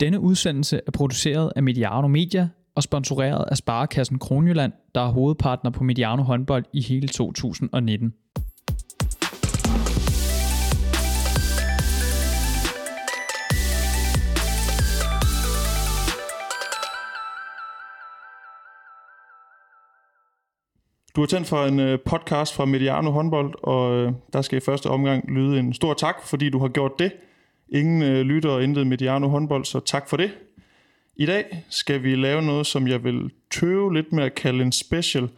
Denne udsendelse er produceret af Mediano Media og sponsoreret af Sparekassen Kronjylland, der er hovedpartner på Mediano håndbold i hele 2019. Du har tændt for en øh, podcast fra Mediano håndbold, og øh, der skal i første omgang lyde en stor tak, fordi du har gjort det. Ingen øh, lytter og intet Mediano håndbold, så tak for det. I dag skal vi lave noget, som jeg vil tøve lidt med at kalde en special.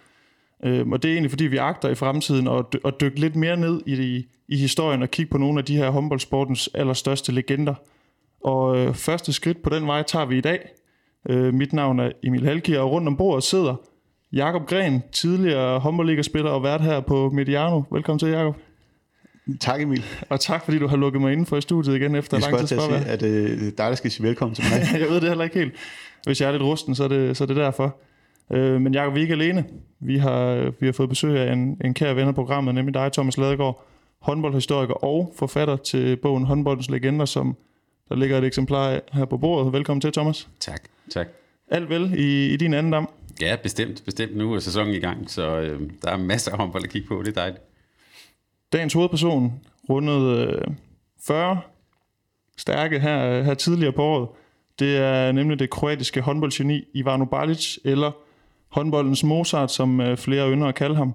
Øhm, og det er egentlig, fordi vi agter i fremtiden at, dy- at dykke lidt mere ned i, i historien og kigge på nogle af de her håndboldsportens allerstørste legender. Og øh, første skridt på den vej tager vi i dag. Øh, mit navn er Emil Halkier, og rundt om bordet sidder Jakob Gren, tidligere håndboldligaspiller og vært her på Mediano. Velkommen til, Jakob. Tak Emil. Og tak, fordi du har lukket mig inden for i studiet igen efter Jeg lang skal tid. at sige, at øh, det er dig, der skal sige velkommen til mig. jeg ved det heller ikke helt. Hvis jeg er lidt rusten, så er det, så er det derfor. Øh, men Jacob, vi er ikke alene. Vi har, vi har fået besøg af en, en kære ven af programmet, nemlig dig, Thomas Ladegaard, håndboldhistoriker og forfatter til bogen Håndboldens Legender, som der ligger et eksemplar her på bordet. Velkommen til, Thomas. Tak, tak. Alt vel i, i din anden dam. Ja, bestemt, bestemt. Nu er sæsonen i gang, så øh, der er masser af håndbold at kigge på. Det er dejligt. Dagens hovedperson rundede øh, 40 stærke her, her tidligere på året. Det er nemlig det kroatiske håndboldgeni Ivano Balic, eller håndboldens Mozart, som øh, flere ynder at kalde ham.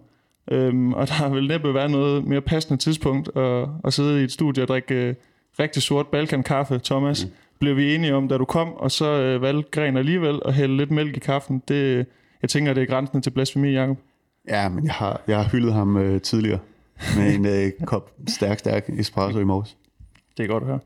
Øhm, og der vil næppe være noget mere passende tidspunkt at, at sidde i et studie og drikke øh, rigtig sort Balkan-kaffe, Thomas. Mm. Blev vi enige om, da du kom, og så øh, valgte Gren alligevel at hælde lidt mælk i kaffen. Det, jeg tænker, det er grænsen til blasfemi, Jacob. Ja, men jeg har, jeg har hyldet ham øh, tidligere med en øh, kop stærk, stærk espresso i morges. Det er godt at høre.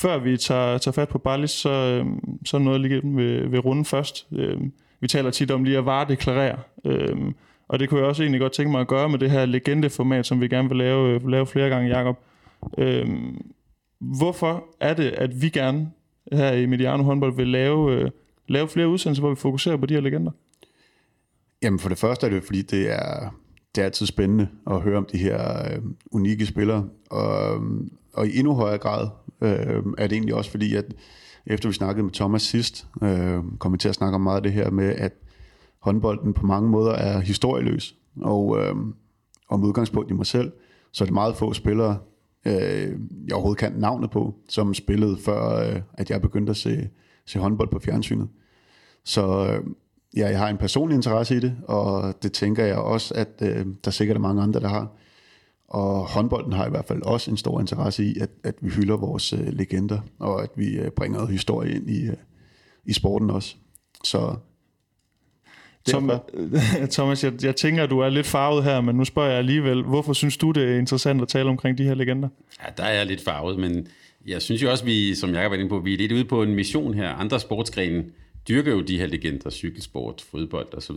Før vi tager, tager fat på Ballis, så, øhm, så er noget lige ved, ved runden først. Øhm, vi taler tit om lige at varedeklarere, øhm, og det kunne jeg også egentlig godt tænke mig at gøre med det her legendeformat, som vi gerne vil lave, øh, lave flere gange, Jacob. Hvorfor er det, at vi gerne her i Mediano håndbold vil lave, øh, lave flere udsendelser, hvor vi fokuserer på de her legender? Jamen for det første er det fordi det er, det er altid spændende at høre om de her øh, unikke spillere, og, øh, og i endnu højere grad øh, er det egentlig også fordi, at efter vi snakkede med Thomas sidst, øh, kom vi til at snakke om meget af det her med, at håndbolden på mange måder er historieløs, og, øh, og med udgangspunkt i mig selv, så er det meget få spillere, øh, jeg overhovedet kan navnet på, som spillede før, øh, at jeg begyndte at se, se håndbold på fjernsynet. Så øh, ja, jeg har en personlig interesse i det, og det tænker jeg også, at øh, der sikkert er mange andre, der har. Og håndbolden har i hvert fald også en stor interesse i, at, at vi hylder vores øh, legender, og at vi øh, bringer noget historie ind i, øh, i sporten også. Så Tom, Thomas, jeg, jeg tænker, at du er lidt farvet her, men nu spørger jeg alligevel, hvorfor synes du, det er interessant at tale omkring de her legender? Ja, der er jeg lidt farvet, men jeg synes jo også, vi, som jeg har været inde på, vi er lidt ude på en mission her. Andre sportsgrene dyrker jo de her legender, cykelsport, fodbold osv.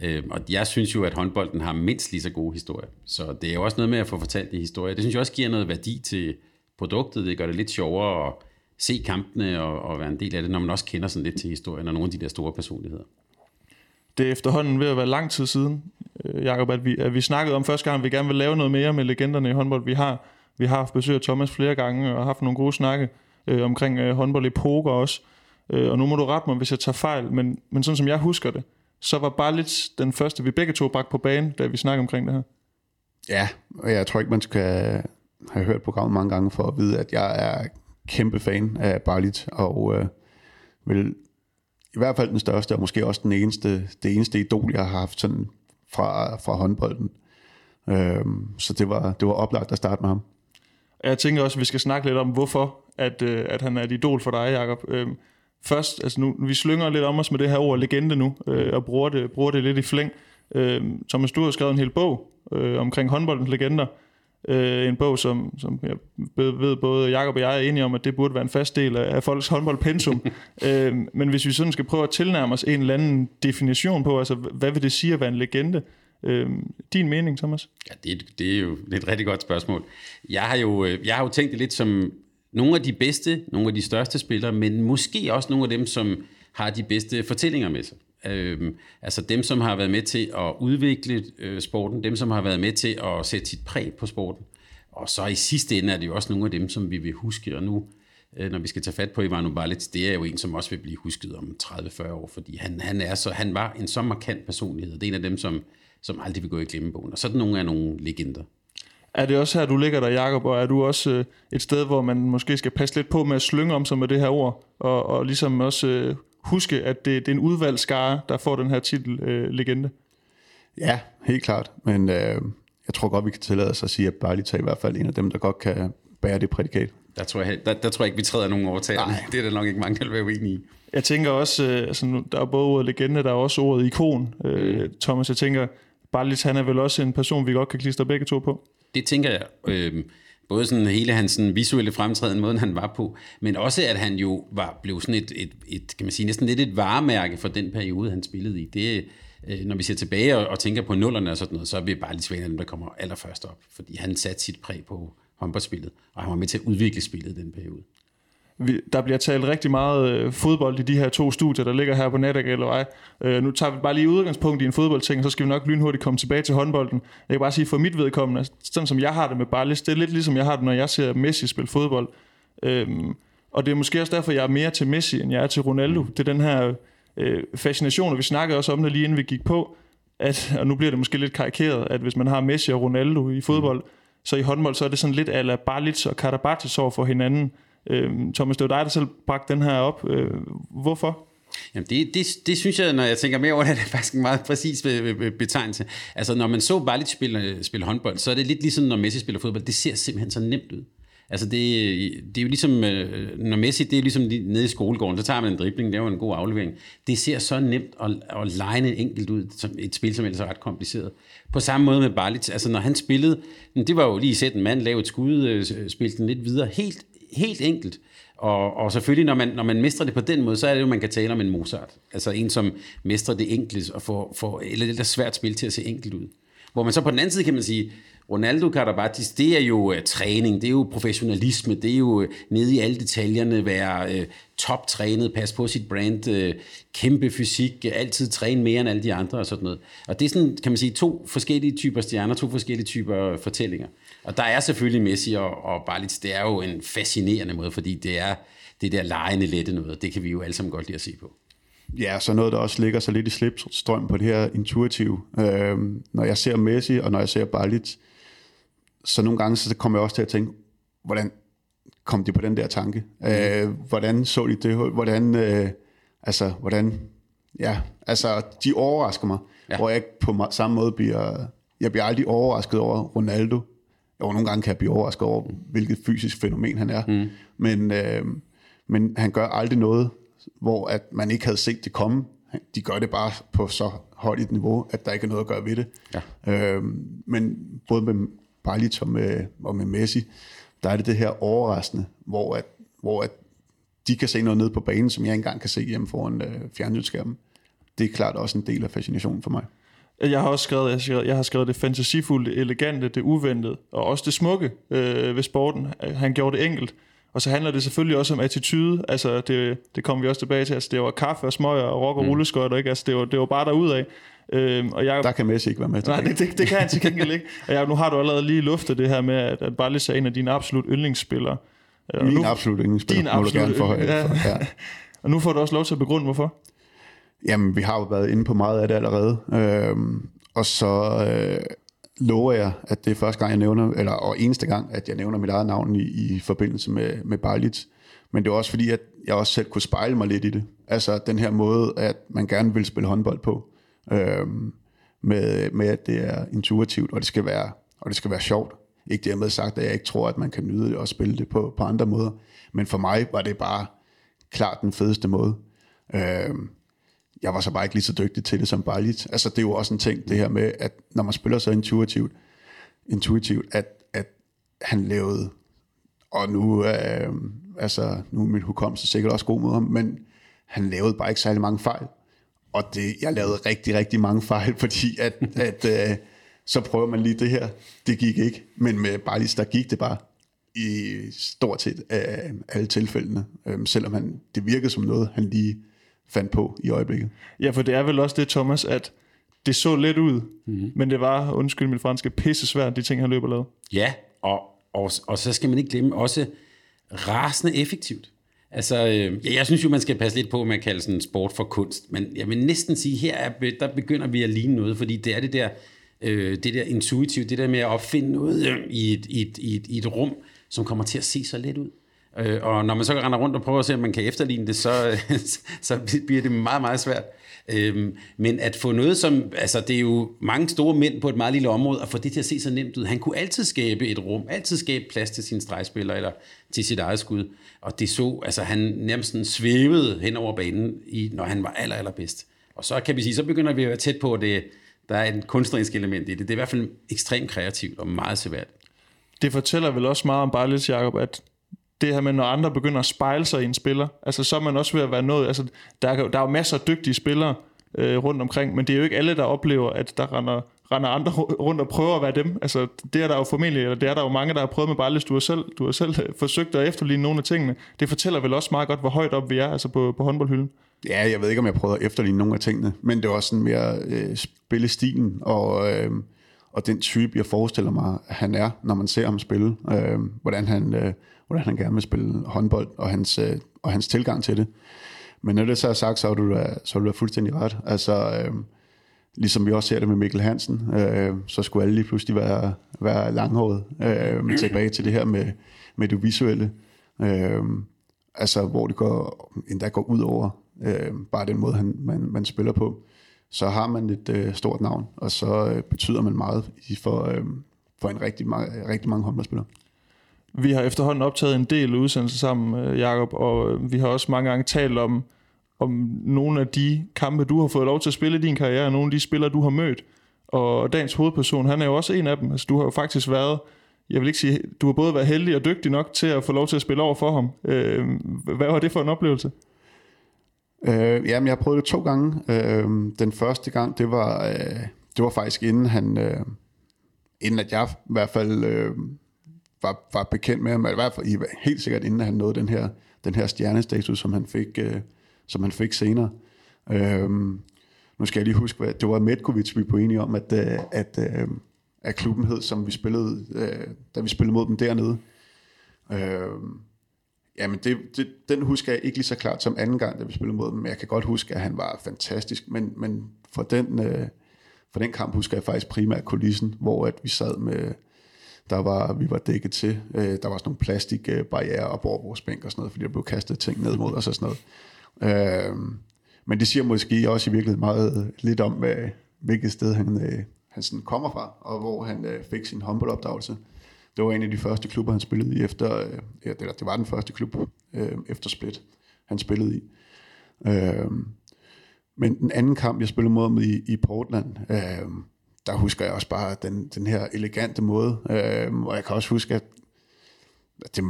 Øhm, og jeg synes jo, at håndbolden har mindst lige så gode historier. Så det er jo også noget med at få fortalt de historier. Det synes jeg også giver noget værdi til produktet. Det gør det lidt sjovere at se kampene og, og være en del af det, når man også kender sådan lidt til historien og nogle af de der store personligheder. Det er efterhånden ved at være lang tid siden, øh, Jacob, at vi, at vi snakkede om første gang, at vi gerne vil lave noget mere med legenderne i håndbold. Vi har, vi har haft besøg af Thomas flere gange og haft nogle gode snakke øh, omkring øh, håndbold i poker også. Øh, og nu må du rette mig, hvis jeg tager fejl, men, men sådan som jeg husker det, så var bare lidt den første, vi begge to bragte på banen, da vi snakkede omkring det her. Ja, og jeg tror ikke, man skal have hørt programmet mange gange for at vide, at jeg er kæmpe fan af Barlit, og øh, vil i hvert fald den største, og måske også den eneste, det eneste idol, jeg har haft sådan fra, fra håndbolden. Øhm, så det var, det var oplagt at starte med ham. Jeg tænker også, at vi skal snakke lidt om, hvorfor at, øh, at han er et idol for dig, Jacob. Øhm, først, altså nu, vi slynger lidt om os med det her ord legende nu, øh, og bruger det, bruger det lidt i flæng. Øh, Thomas, du har skrevet en hel bog øh, omkring håndboldens legender. Øh, en bog, som, som jeg ved både Jakob og jeg er enige om, at det burde være en fast del af, af folks håndboldpensum. øh, men hvis vi sådan skal prøve at tilnærme os en eller anden definition på, altså hvad vil det sige at være en legende? Øh, din mening, Thomas? Ja, det, det er jo et rigtig godt spørgsmål. Jeg har, jo, jeg har jo tænkt det lidt som nogle af de bedste, nogle af de største spillere, men måske også nogle af dem, som har de bedste fortællinger med sig. Øhm, altså dem, som har været med til at udvikle øh, sporten, dem, som har været med til at sætte sit præg på sporten. Og så i sidste ende er det jo også nogle af dem, som vi vil huske, og nu øh, når vi skal tage fat på Ivan Ubalic, det er jo en, som også vil blive husket om 30-40 år, fordi han, han, er så, han var en så markant personlighed. Det er en af dem, som, som aldrig vil gå i glemmebogen. Og sådan nogle er nogle legender. Er det også her, du ligger der, Jacob, og er du også øh, et sted, hvor man måske skal passe lidt på med at slynge om sig med det her ord, og, og ligesom også øh, huske, at det, det er en udvalgt skare, der får den her titel øh, legende? Ja, helt klart. Men øh, jeg tror godt, vi kan tillade os at sige, at Barley er i hvert fald en af dem, der godt kan bære det prædikat. Der tror jeg, der, der tror jeg ikke, vi træder nogen over tæerne. Det er der nok ikke mange, der vil være uenige i. Jeg tænker også, øh, altså, nu, der er både ordet legende, der er også ordet ikon. Øh, Mm. Thomas, jeg tænker, Barlis, han er vel også en person, vi godt kan klistre begge to på. Det tænker jeg. Øh, både sådan hele hans sådan visuelle fremtræden, måden han var på, men også at han jo var, blev sådan et, et, et, kan man sige, næsten lidt et varemærke for den periode, han spillede i. Det, øh, når vi ser tilbage og, og tænker på nullerne og sådan noget, så er vi bare lidt svære dem, der kommer allerførst op, fordi han satte sit præg på håndboldspillet, og han var med til at udvikle spillet i den periode. Vi, der bliver talt rigtig meget øh, fodbold i de her to studier, der ligger her på Nattergale øh, Nu tager vi bare lige udgangspunkt i en fodboldting, og så skal vi nok lynhurtigt komme tilbage til håndbolden. Jeg kan bare sige, for mit vedkommende, sådan som jeg har det med Barlis, det er lidt ligesom jeg har det, når jeg ser Messi spille fodbold. Øhm, og det er måske også derfor, jeg er mere til Messi, end jeg er til Ronaldo. Det er den her øh, fascination, og vi snakkede også om det lige inden vi gik på, at, og nu bliver det måske lidt karikeret, at hvis man har Messi og Ronaldo i fodbold, så i håndbold, så er det sådan lidt ala Barlic og Karabatic over for hinanden. Øh, Thomas, det var dig, der selv bragte den her op. Øh, hvorfor? Jamen det, det, det synes jeg, når jeg tænker mere over det, det er faktisk en meget præcis betegnelse. Altså når man så Balic spille, spille håndbold, så er det lidt ligesom når Messi spiller fodbold. Det ser simpelthen så nemt ud. Altså det, det er jo ligesom, øh, når Messi, det er ligesom nede i skolegården, så tager man en dribling, laver en god aflevering. Det ser så nemt og, og en enkelt ud, som et spil, som ellers er ret kompliceret. På samme måde med Balic, altså når han spillede, det var jo lige sætte en mand, lave et skud, øh, spille den lidt videre, helt, helt enkelt. Og, og selvfølgelig, når man, når man mestrer det på den måde, så er det jo, man kan tale om en Mozart. Altså en, som mestrer det enkelt og får, får eller lidt svært spil til at se enkelt ud. Hvor man så på den anden side kan man sige, Ronaldo Carabatis, det er jo uh, træning, det er jo professionalisme, det er jo uh, nede i alle detaljerne, være uh, toptrænet, passe på sit brand, uh, kæmpe fysik, uh, altid træne mere end alle de andre og sådan noget. Og det er sådan, kan man sige, to forskellige typer stjerner, to forskellige typer fortællinger. Og der er selvfølgelig Messi og, og Barlic, det er jo en fascinerende måde, fordi det er det der lejende lette noget, det kan vi jo alle sammen godt lide at se på. Ja, så noget, der også ligger så lidt i slipstrøm på det her intuitive. Øhm, når jeg ser Messi, og når jeg ser Barlic, så nogle gange så kommer jeg også til at tænke, hvordan kom de på den der tanke? Mm. Øh, hvordan så de det? Hvordan, øh, altså, hvordan, ja, altså, de overrasker mig, ja. hvor jeg ikke på samme måde bliver, jeg bliver aldrig overrasket over Ronaldo. Jo, nogle gange kan jeg blive overrasket over, hvilket fysisk fænomen han er. Mm. Men, øh, men han gør aldrig noget, hvor at man ikke havde set det komme. De gør det bare på så højt et niveau, at der ikke er noget at gøre ved det. Ja. Øh, men både med Barlic og med, og med Messi, der er det det her overraskende, hvor, at, hvor at de kan se noget ned på banen, som jeg ikke engang kan se hjemme foran øh, fjernsynsskærmen. Det er klart også en del af fascinationen for mig. Jeg har også skrevet, jeg har skrevet, jeg har skrevet det fantasifulde, elegante, det uventede, og også det smukke øh, ved sporten. Han gjorde det enkelt. Og så handler det selvfølgelig også om attitude. Altså, det, det kommer vi også tilbage til. Altså, det var kaffe og smøger og rock og mm. rulleskøjter, ikke? Altså, det var, det var bare derudad. Øhm, og jeg, der kan Messi ikke være med Nej, det, det, det kan han til gengæld ikke. Og jeg, nu har du allerede lige luftet det her med, at, at Barlis er en af dine absolut yndlingsspillere. Og Min nu, absolut yndlingsspiller, din absolut for, ja. ja. og nu får du også lov til at begrunde, hvorfor. Jamen, vi har jo været inde på meget af det allerede. Øhm, og så øh, lover jeg, at det er første gang, jeg nævner, eller og eneste gang, at jeg nævner mit eget navn i, i forbindelse med, med Barlic. Men det er også fordi, at jeg også selv kunne spejle mig lidt i det. Altså den her måde, at man gerne vil spille håndbold på. Øhm, med, med at det er intuitivt, og det skal være, og det skal være sjovt. Ikke dermed sagt, at jeg ikke tror, at man kan nyde det og spille det på, på andre måder. Men for mig var det bare klart den fedeste måde. Øhm, jeg var så bare ikke lige så dygtig til det som Bajlic. Altså det er jo også en ting, det her med, at når man spiller så intuitivt, intuitivt at, at han lavede, og nu, øh, altså, nu er min hukommelse sikkert også god mod ham, men han lavede bare ikke særlig mange fejl. Og det, jeg lavede rigtig, rigtig mange fejl, fordi at, at øh, så prøver man lige det her. Det gik ikke. Men med Barlis, der gik det bare i stort set af alle tilfældene. Øh, selvom han, det virkede som noget, han lige fandt på i øjeblikket. Ja, for det er vel også det, Thomas, at det så let ud, mm-hmm. men det var, undskyld mit franske, pisse svært, de ting, han løber lavet. Ja, og, og, og så skal man ikke glemme også, rasende effektivt. Altså, øh, ja, jeg synes jo, man skal passe lidt på med at kalde sådan sport for kunst, men jeg vil næsten sige, her er, der begynder vi at ligne noget, fordi det er det der, øh, det der intuitivt, det der med at opfinde noget øh, i, et, i, et, i, et, i et rum, som kommer til at se så let ud. Øh, og når man så render rundt og prøver at se, om man kan efterligne det, så, så bliver det meget, meget svært. Øhm, men at få noget som, altså det er jo mange store mænd på et meget lille område, at få det til at se så nemt ud. Han kunne altid skabe et rum, altid skabe plads til sine stregspillere eller til sit eget skud. Og det så, altså han nærmest sådan svævede hen over banen, i, når han var aller, allerbedst. Og så kan vi sige, så begynder vi at være tæt på, at det, der er et kunstnerisk element i det. Det er i hvert fald ekstremt kreativt og meget svært. Det fortæller vel også meget om Barlis, Jacob, at det her med, når andre begynder at spejle sig i en spiller, altså så er man også ved at være noget, altså der, der er jo masser af dygtige spillere øh, rundt omkring, men det er jo ikke alle, der oplever, at der render, render andre rundt og prøver at være dem. Altså det er der jo formentlig, eller det er der jo mange, der har prøvet med Barlis, du har selv, du har selv øh, forsøgt at efterligne nogle af tingene. Det fortæller vel også meget godt, hvor højt op vi er, altså på, på håndboldhylden. Ja, jeg ved ikke, om jeg prøvede at efterligne nogle af tingene, men det var sådan mere øh, spillestilen og... Øh, og den type, jeg forestiller mig, han er, når man ser ham spille, øh, hvordan, han, øh, hvordan han gerne vil spille håndbold, og hans, øh, og hans tilgang til det. Men når det så er sagt, så har du da, så har du da fuldstændig ret. Altså, øh, ligesom vi også ser det med Mikkel Hansen, øh, så skulle alle lige pludselig være, være langhåret. Øh, tilbage til det her med, med det visuelle. Øh, altså, hvor det går, endda går ud over øh, bare den måde, han, man, man spiller på så har man et øh, stort navn, og så øh, betyder man meget for, øh, for en rigtig, ma- rigtig mange håndboldspillere. Vi har efterhånden optaget en del udsendelser sammen, øh, Jakob, og øh, vi har også mange gange talt om, om nogle af de kampe, du har fået lov til at spille i din karriere, og nogle af de spillere, du har mødt. Og dagens hovedperson, han er jo også en af dem. Altså, du har jo faktisk været, jeg vil ikke sige, du har både været heldig og dygtig nok til at få lov til at spille over for ham. Øh, hvad var det for en oplevelse? Øh, jamen, jeg har prøvet det to gange. Øh, den første gang, det var, øh, det var faktisk inden han, øh, inden at jeg i hvert fald øh, var, var bekendt med ham, i hvert fald helt sikkert inden han nåede den her, den her stjernestatus, som han fik, øh, som han fik senere. Øhm, nu skal jeg lige huske, hvad, det var Metkovic, vi blev enige om, at, øh, at, øh, at klubben hed, som vi spillede, øh, da vi spillede mod dem dernede. Øh, Jamen, det, det, den husker jeg ikke lige så klart som anden gang, da vi spillede mod dem, men jeg kan godt huske, at han var fantastisk. Men, men for, den, øh, for den kamp husker jeg faktisk primært kulissen, hvor at vi sad med, der var, vi var dækket til, øh, der var sådan nogle plastikbarriere op over vores bænk og sådan noget, fordi der blev kastet ting ned mod os og sådan noget. Øh, men det siger måske også i virkeligheden meget lidt om, hvad, hvilket sted han, øh, han sådan kommer fra, og hvor han øh, fik sin håndboldopdragelse. Det var en af de første klubber, han spillede i efter, øh, ja, det, det var den første klub øh, efter Split, han spillede i. Øh, men den anden kamp, jeg spillede mod ham i, i Portland, øh, der husker jeg også bare den, den her elegante måde, øh, og jeg kan også huske, at det,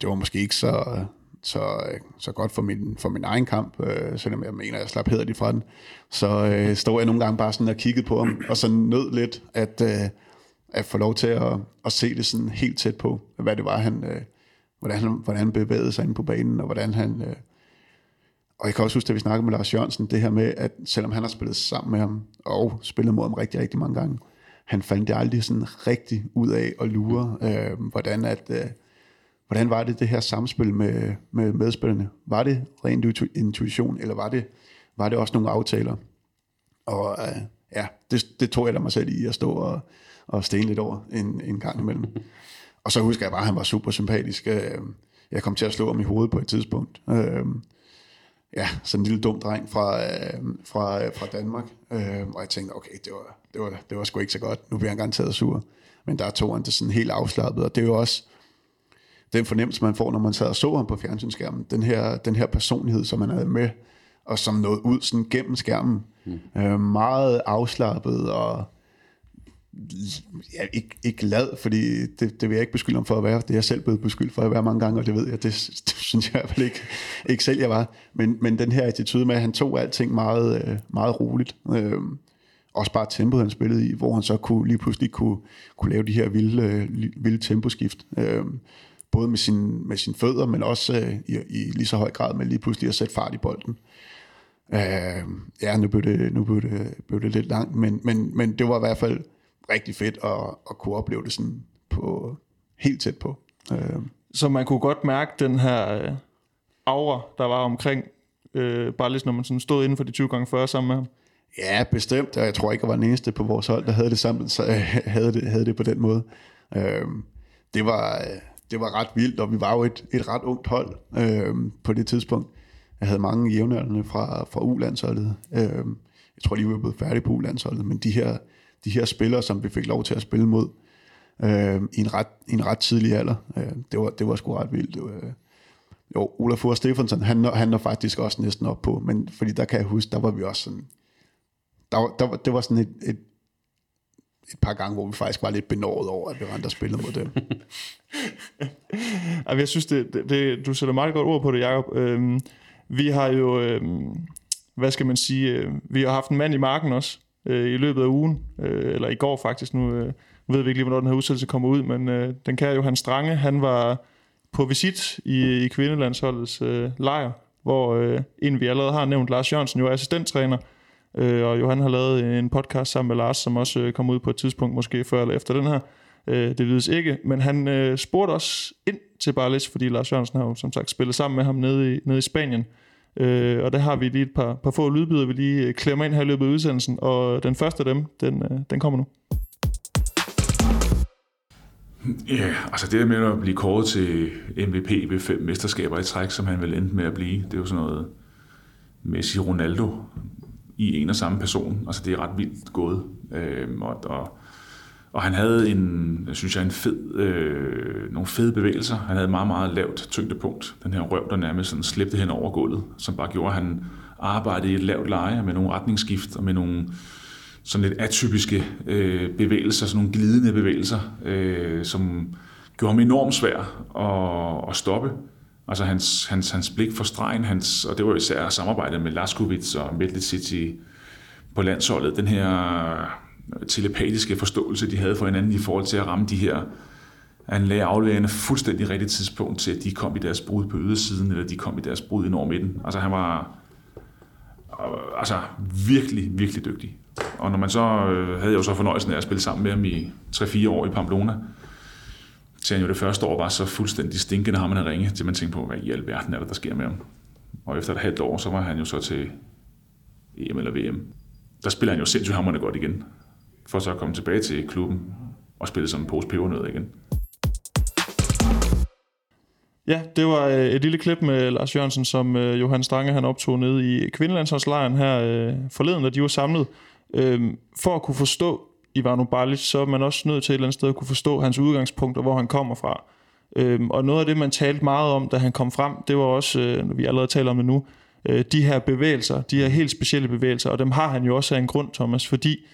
det var måske ikke så, så, så godt for min, for min egen kamp, øh, selvom jeg mener, at jeg slap hederligt fra den. Så øh, stod jeg nogle gange bare sådan og kiggede på ham, og så nød lidt, at, øh, at få lov til at, at se det sådan helt tæt på, hvad det var, han, øh, hvordan, han, hvordan han bevægede sig inde på banen, og hvordan han... Øh, og jeg kan også huske, at vi snakkede med Lars Jørgensen, det her med, at selvom han har spillet sammen med ham, og spillet mod ham rigtig, rigtig mange gange, han fandt det aldrig sådan rigtig ud af at lure, øh, hvordan, at, øh, hvordan var det det her samspil med, med medspillerne? Var det ren intuition, eller var det, var det også nogle aftaler? Og øh, ja, det, det tog jeg da mig selv i at stå og, og stene lidt over en, en gang imellem. Og så husker jeg bare, at han var super sympatisk. Øh, jeg kom til at slå ham i hovedet på et tidspunkt. Øh, Øh, ja, sådan en lille dum dreng fra, øh, fra, fra Danmark. Og jeg tænkte, okay, det var, det, var, det var sgu ikke så godt. Nu bliver han garanteret sur. Men der tog han det sådan helt afslappet. Og det er jo også den fornemmelse, man får, når man sad og så ham på fjernsynsskærmen. Den her, den her personlighed, som han havde med, og som nåede ud sådan gennem skærmen. Mm. Øh, meget afslappet og ja, ikke, ikke glad, fordi det, det vil jeg ikke beskylde om for at være. Det er jeg selv blevet beskyldt for at være mange gange, og det ved jeg, det, det synes jeg i hvert fald ikke, ikke selv, jeg var. Men, men den her attitude med, at han tog alting meget, øh, meget roligt. Øh, også bare tempoet, han spillede i, hvor han så kunne, lige pludselig kunne, kunne lave de her vilde, øh, vilde temposkift. Øh, både med sin, med sin fødder, men også øh, i, i lige så høj grad med lige pludselig at sætte fart i bolden. Øh, ja, nu blev det, nu blev det, blev det lidt langt, men, men, men det var i hvert fald rigtig fedt at, at kunne opleve det sådan på helt tæt på. Øh. så man kunne godt mærke den her øh, aura, der var omkring øh, Ballis, når man sådan stod inden for de 20 gange 40 sammen med ham. Ja, bestemt. Og jeg tror ikke, jeg var den eneste på vores hold, der havde det sammen, så havde det, havde det på den måde. Øhm, det, var, det var ret vildt, og vi var jo et, et ret ungt hold øhm, på det tidspunkt. Jeg havde mange jævnaldrende fra, fra U-landsholdet. Øhm, jeg tror lige, vi var blevet færdige på U-landsholdet, men de her, de her spillere, som vi fik lov til at spille mod øh, i, en ret, i en ret tidlig alder, Øh, det, var, det var sgu ret vildt. Det var, jo, Olaf Stefansson, han, når, han når faktisk også næsten op på, men fordi der kan jeg huske, der var vi også sådan, der, der det var sådan et, et, et par gange, hvor vi faktisk var lidt benåret over, at vi rendte og spillede mod dem. jeg synes, det, det, det, du sætter meget godt ord på det, Jacob. Øhm, vi har jo, øhm, hvad skal man sige, øh, vi har haft en mand i marken også, øh, i løbet af ugen, øh, eller i går faktisk, nu øh, ved vi ikke lige, hvornår den her udsættelse kommer ud, men øh, den kære Johan Strange, han var på visit i, i kvindelandsholdets øh, lejr, hvor øh, en vi allerede har nævnt, Lars Jørgensen, jo er assistenttræner, øh, og Johan har lavet en podcast sammen med Lars, som også øh, kommer ud på et tidspunkt, måske før eller efter den her. Øh, det vides ikke, men han øh, spurgte os ind til Barlis, fordi Lars Jørgensen har jo som sagt spillet sammen med ham nede i, nede i Spanien. Øh, Øh, og der har vi lige et par, par få lydbyder, vi lige øh, klemmer ind her i løbet af udsendelsen, og den første af dem, den, øh, den kommer nu. Ja, altså det der med at blive kåret til MVP ved fem mesterskaber i træk, som han vil endte med at blive, det er jo sådan noget Messi Ronaldo i en og samme person. Altså det er ret vildt gået. Øh, og, og, og han havde en, synes jeg, en fed, øh, nogle fede bevægelser. Han havde meget, meget lavt tyngdepunkt. Den her røv, der nærmest sådan slæbte hen over gulvet, som bare gjorde, at han arbejdede i et lavt leje med nogle retningsskift og med nogle sådan lidt atypiske øh, bevægelser, sådan nogle glidende bevægelser, øh, som gjorde ham enormt svær at, at stoppe. Altså hans, hans, hans blik for stregen, hans, og det var især samarbejdet med Laskovic og City på landsholdet, den her telepatiske forståelse, de havde for hinanden i forhold til at ramme de her han lagde afleveringerne fuldstændig rigtigt tidspunkt til, at de kom i deres brud på ydersiden, eller de kom i deres brud ind over midten. Altså han var altså, virkelig, virkelig dygtig. Og når man så øh, havde jeg jo så fornøjelsen af at spille sammen med ham i 3-4 år i Pamplona, så han jo det første år var så fuldstændig stinkende ham at ringe, til man tænkte på, hvad i alverden er der, der sker med ham. Og efter et halvt år, så var han jo så til EM eller VM. Der spiller han jo sindssygt hammerne godt igen, for så at komme tilbage til klubben og spille som en pose pebernødder igen. Ja, det var øh, et lille klip med Lars Jørgensen, som øh, Johan Stange han optog nede i kvindelandsholdslejren her øh, forleden, da de var samlet. For at kunne forstå Ivano Balic, så er man også nødt til et eller andet sted at kunne forstå hans udgangspunkt og hvor han kommer fra. Og noget af det, man talte meget om, da han kom frem, det var også, når vi allerede taler om det nu, de her bevægelser, de her helt specielle bevægelser, og dem har han jo også af en grund, Thomas, fordi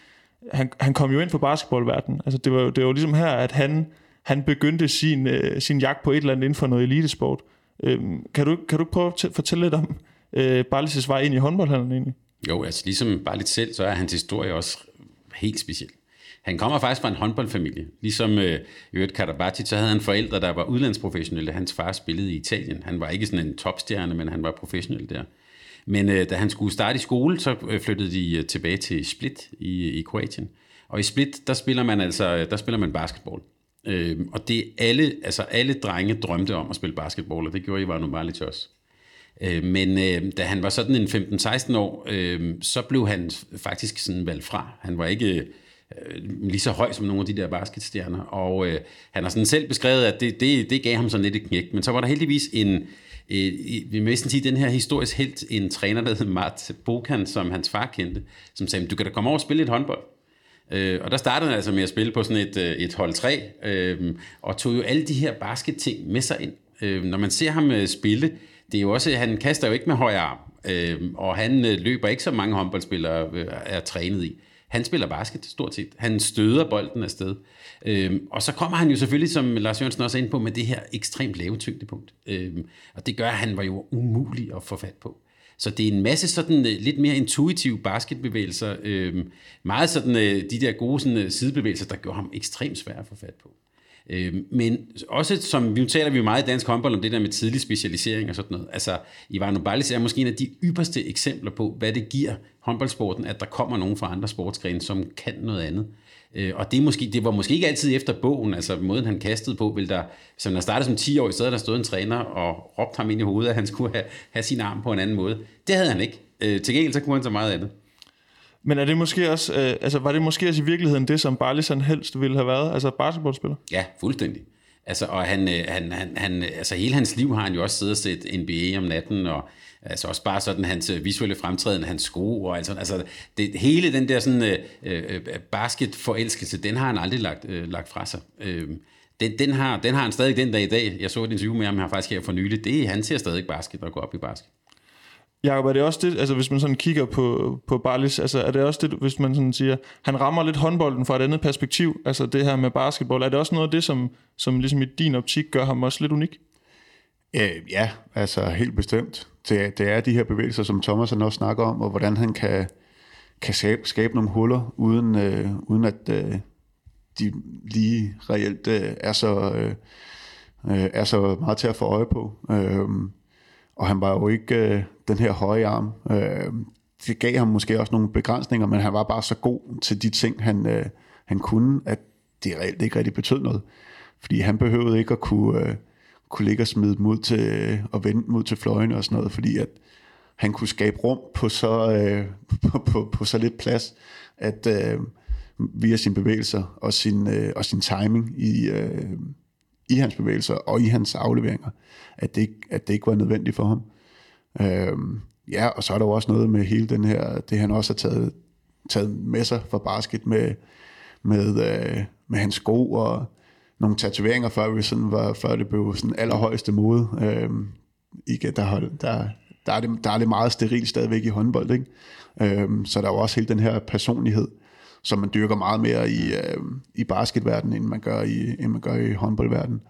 han, han kom jo ind på basketballverdenen. Altså det var, det var ligesom her, at han han begyndte sin, øh, sin jagt på et eller andet inden for noget elitesport. Øhm, kan, du, kan du prøve at fortælle lidt om øh, Barlis' vej ind i håndboldhandlen egentlig? Jo, altså ligesom bare lidt selv, så er hans historie også helt speciel. Han kommer faktisk fra en håndboldfamilie. Ligesom øh, Jørgen Karabatic, så havde han forældre, der var udlandsprofessionelle. Hans far spillede i Italien. Han var ikke sådan en topstjerne, men han var professionel der. Men øh, da han skulle starte i skole, så øh, flyttede de øh, tilbage til Split i, i Kroatien. Og i Split, der spiller man altså øh, der spiller man basketball. Øh, og det alle, altså alle drenge drømte om at spille basketball, og det gjorde Ivano Malic også. Øh, men øh, da han var sådan en 15-16 år, øh, så blev han faktisk sådan valgt fra. Han var ikke øh, lige så høj som nogle af de der basketstjerner, og øh, han har sådan selv beskrevet, at det, det, det gav ham sådan lidt et knæk. Men så var der heldigvis en, øh, vi må sige, den her historisk helt, en træner, der hed Mart Bokan, som hans far kendte, som sagde, du kan da komme over og spille et håndbold. Øh, og der startede han altså med at spille på sådan et, øh, et hold 3, øh, og tog jo alle de her basket-ting med sig ind. Øh, når man ser ham øh, spille, det er jo også, han kaster jo ikke med højre arm, øh, og han øh, løber ikke så mange håndboldspillere er trænet i. Han spiller basket stort set. Han støder bolden afsted. Øhm, og så kommer han jo selvfølgelig, som Lars Jørgensen også er inde på, med det her ekstremt lave tyngdepunkt. Øhm, og det gør, at han var jo umulig at få fat på. Så det er en masse sådan øh, lidt mere intuitive basketbevægelser, Øhm, meget sådan øh, de der gode sådan, øh, sidebevægelser, der gør ham ekstremt svær at få fat på. Øh, men også som, vi taler vi jo meget i dansk håndbold om det der med tidlig specialisering og sådan noget. Altså, Ivano Ballis er måske en af de ypperste eksempler på, hvad det giver håndboldsporten, at der kommer nogen fra andre sportsgrene, som kan noget andet. Øh, og det, er måske, det var måske ikke altid efter bogen, altså måden han kastede på, vil der, så når han startede som 10 år, i stedet der stod en træner og råbte ham ind i hovedet, at han skulle have, have sin arm på en anden måde. Det havde han ikke. Øh, til gengæld så kunne han så meget andet. Men er det måske også, øh, altså var det måske også i virkeligheden det, som Barlison helst ville have været, altså basketballspiller? Ja, fuldstændig. Altså, og han, øh, han, han, han, altså hele hans liv har han jo også siddet og set NBA om natten, og altså også bare sådan hans øh, visuelle fremtræden, hans sko og altså, altså det, hele den der sådan øh, øh, øh, basketforelskelse, den har han aldrig lagt, øh, lagt fra sig. Øh, den, den, har, den har han stadig den dag i dag. Jeg så et interview med ham her faktisk her for nylig. Det, han ser stadig basket og går op i basket. Jacob, er det også det, altså hvis man sådan kigger på, på Barlis, altså er det også det, hvis man sådan siger, han rammer lidt håndbolden fra et andet perspektiv, altså det her med basketball, er det også noget af det, som, som ligesom i din optik gør ham også lidt unik? Øh, ja, altså helt bestemt. Det det er de her bevægelser, som Thomas også snakker om, og hvordan han kan, kan skabe, skabe nogle huller, uden, øh, uden at øh, de lige reelt øh, er, så, øh, øh er så meget til at få øje på. Øh, og han var jo ikke øh, den her høje arm. Øh, det gav ham måske også nogle begrænsninger, men han var bare så god til de ting, han, øh, han kunne, at det reelt ikke rigtig betød noget. Fordi han behøvede ikke at kunne, øh, kunne ligge og smide mod til, øh, og vende mod til fløjene og sådan noget, fordi at han kunne skabe rum på så, øh, på, på, på så lidt plads, at øh, via sine bevægelser og sin, øh, og sin timing i, øh, i hans bevægelser og i hans afleveringer, at det, at det ikke var nødvendigt for ham. Øhm, ja, og så er der jo også noget med hele den her, det han også har taget, taget med sig fra basket med, med, øh, med hans sko og nogle tatoveringer, før, vi sådan var, før det blev sådan allerhøjeste mode. Øhm, ikke, der, der, der, er det, der er det meget steril stadigvæk i håndbold, ikke? Øhm, så der er jo også hele den her personlighed, som man dyrker meget mere i, øh, i basketverdenen, end man gør i, end man gør i håndboldverdenen,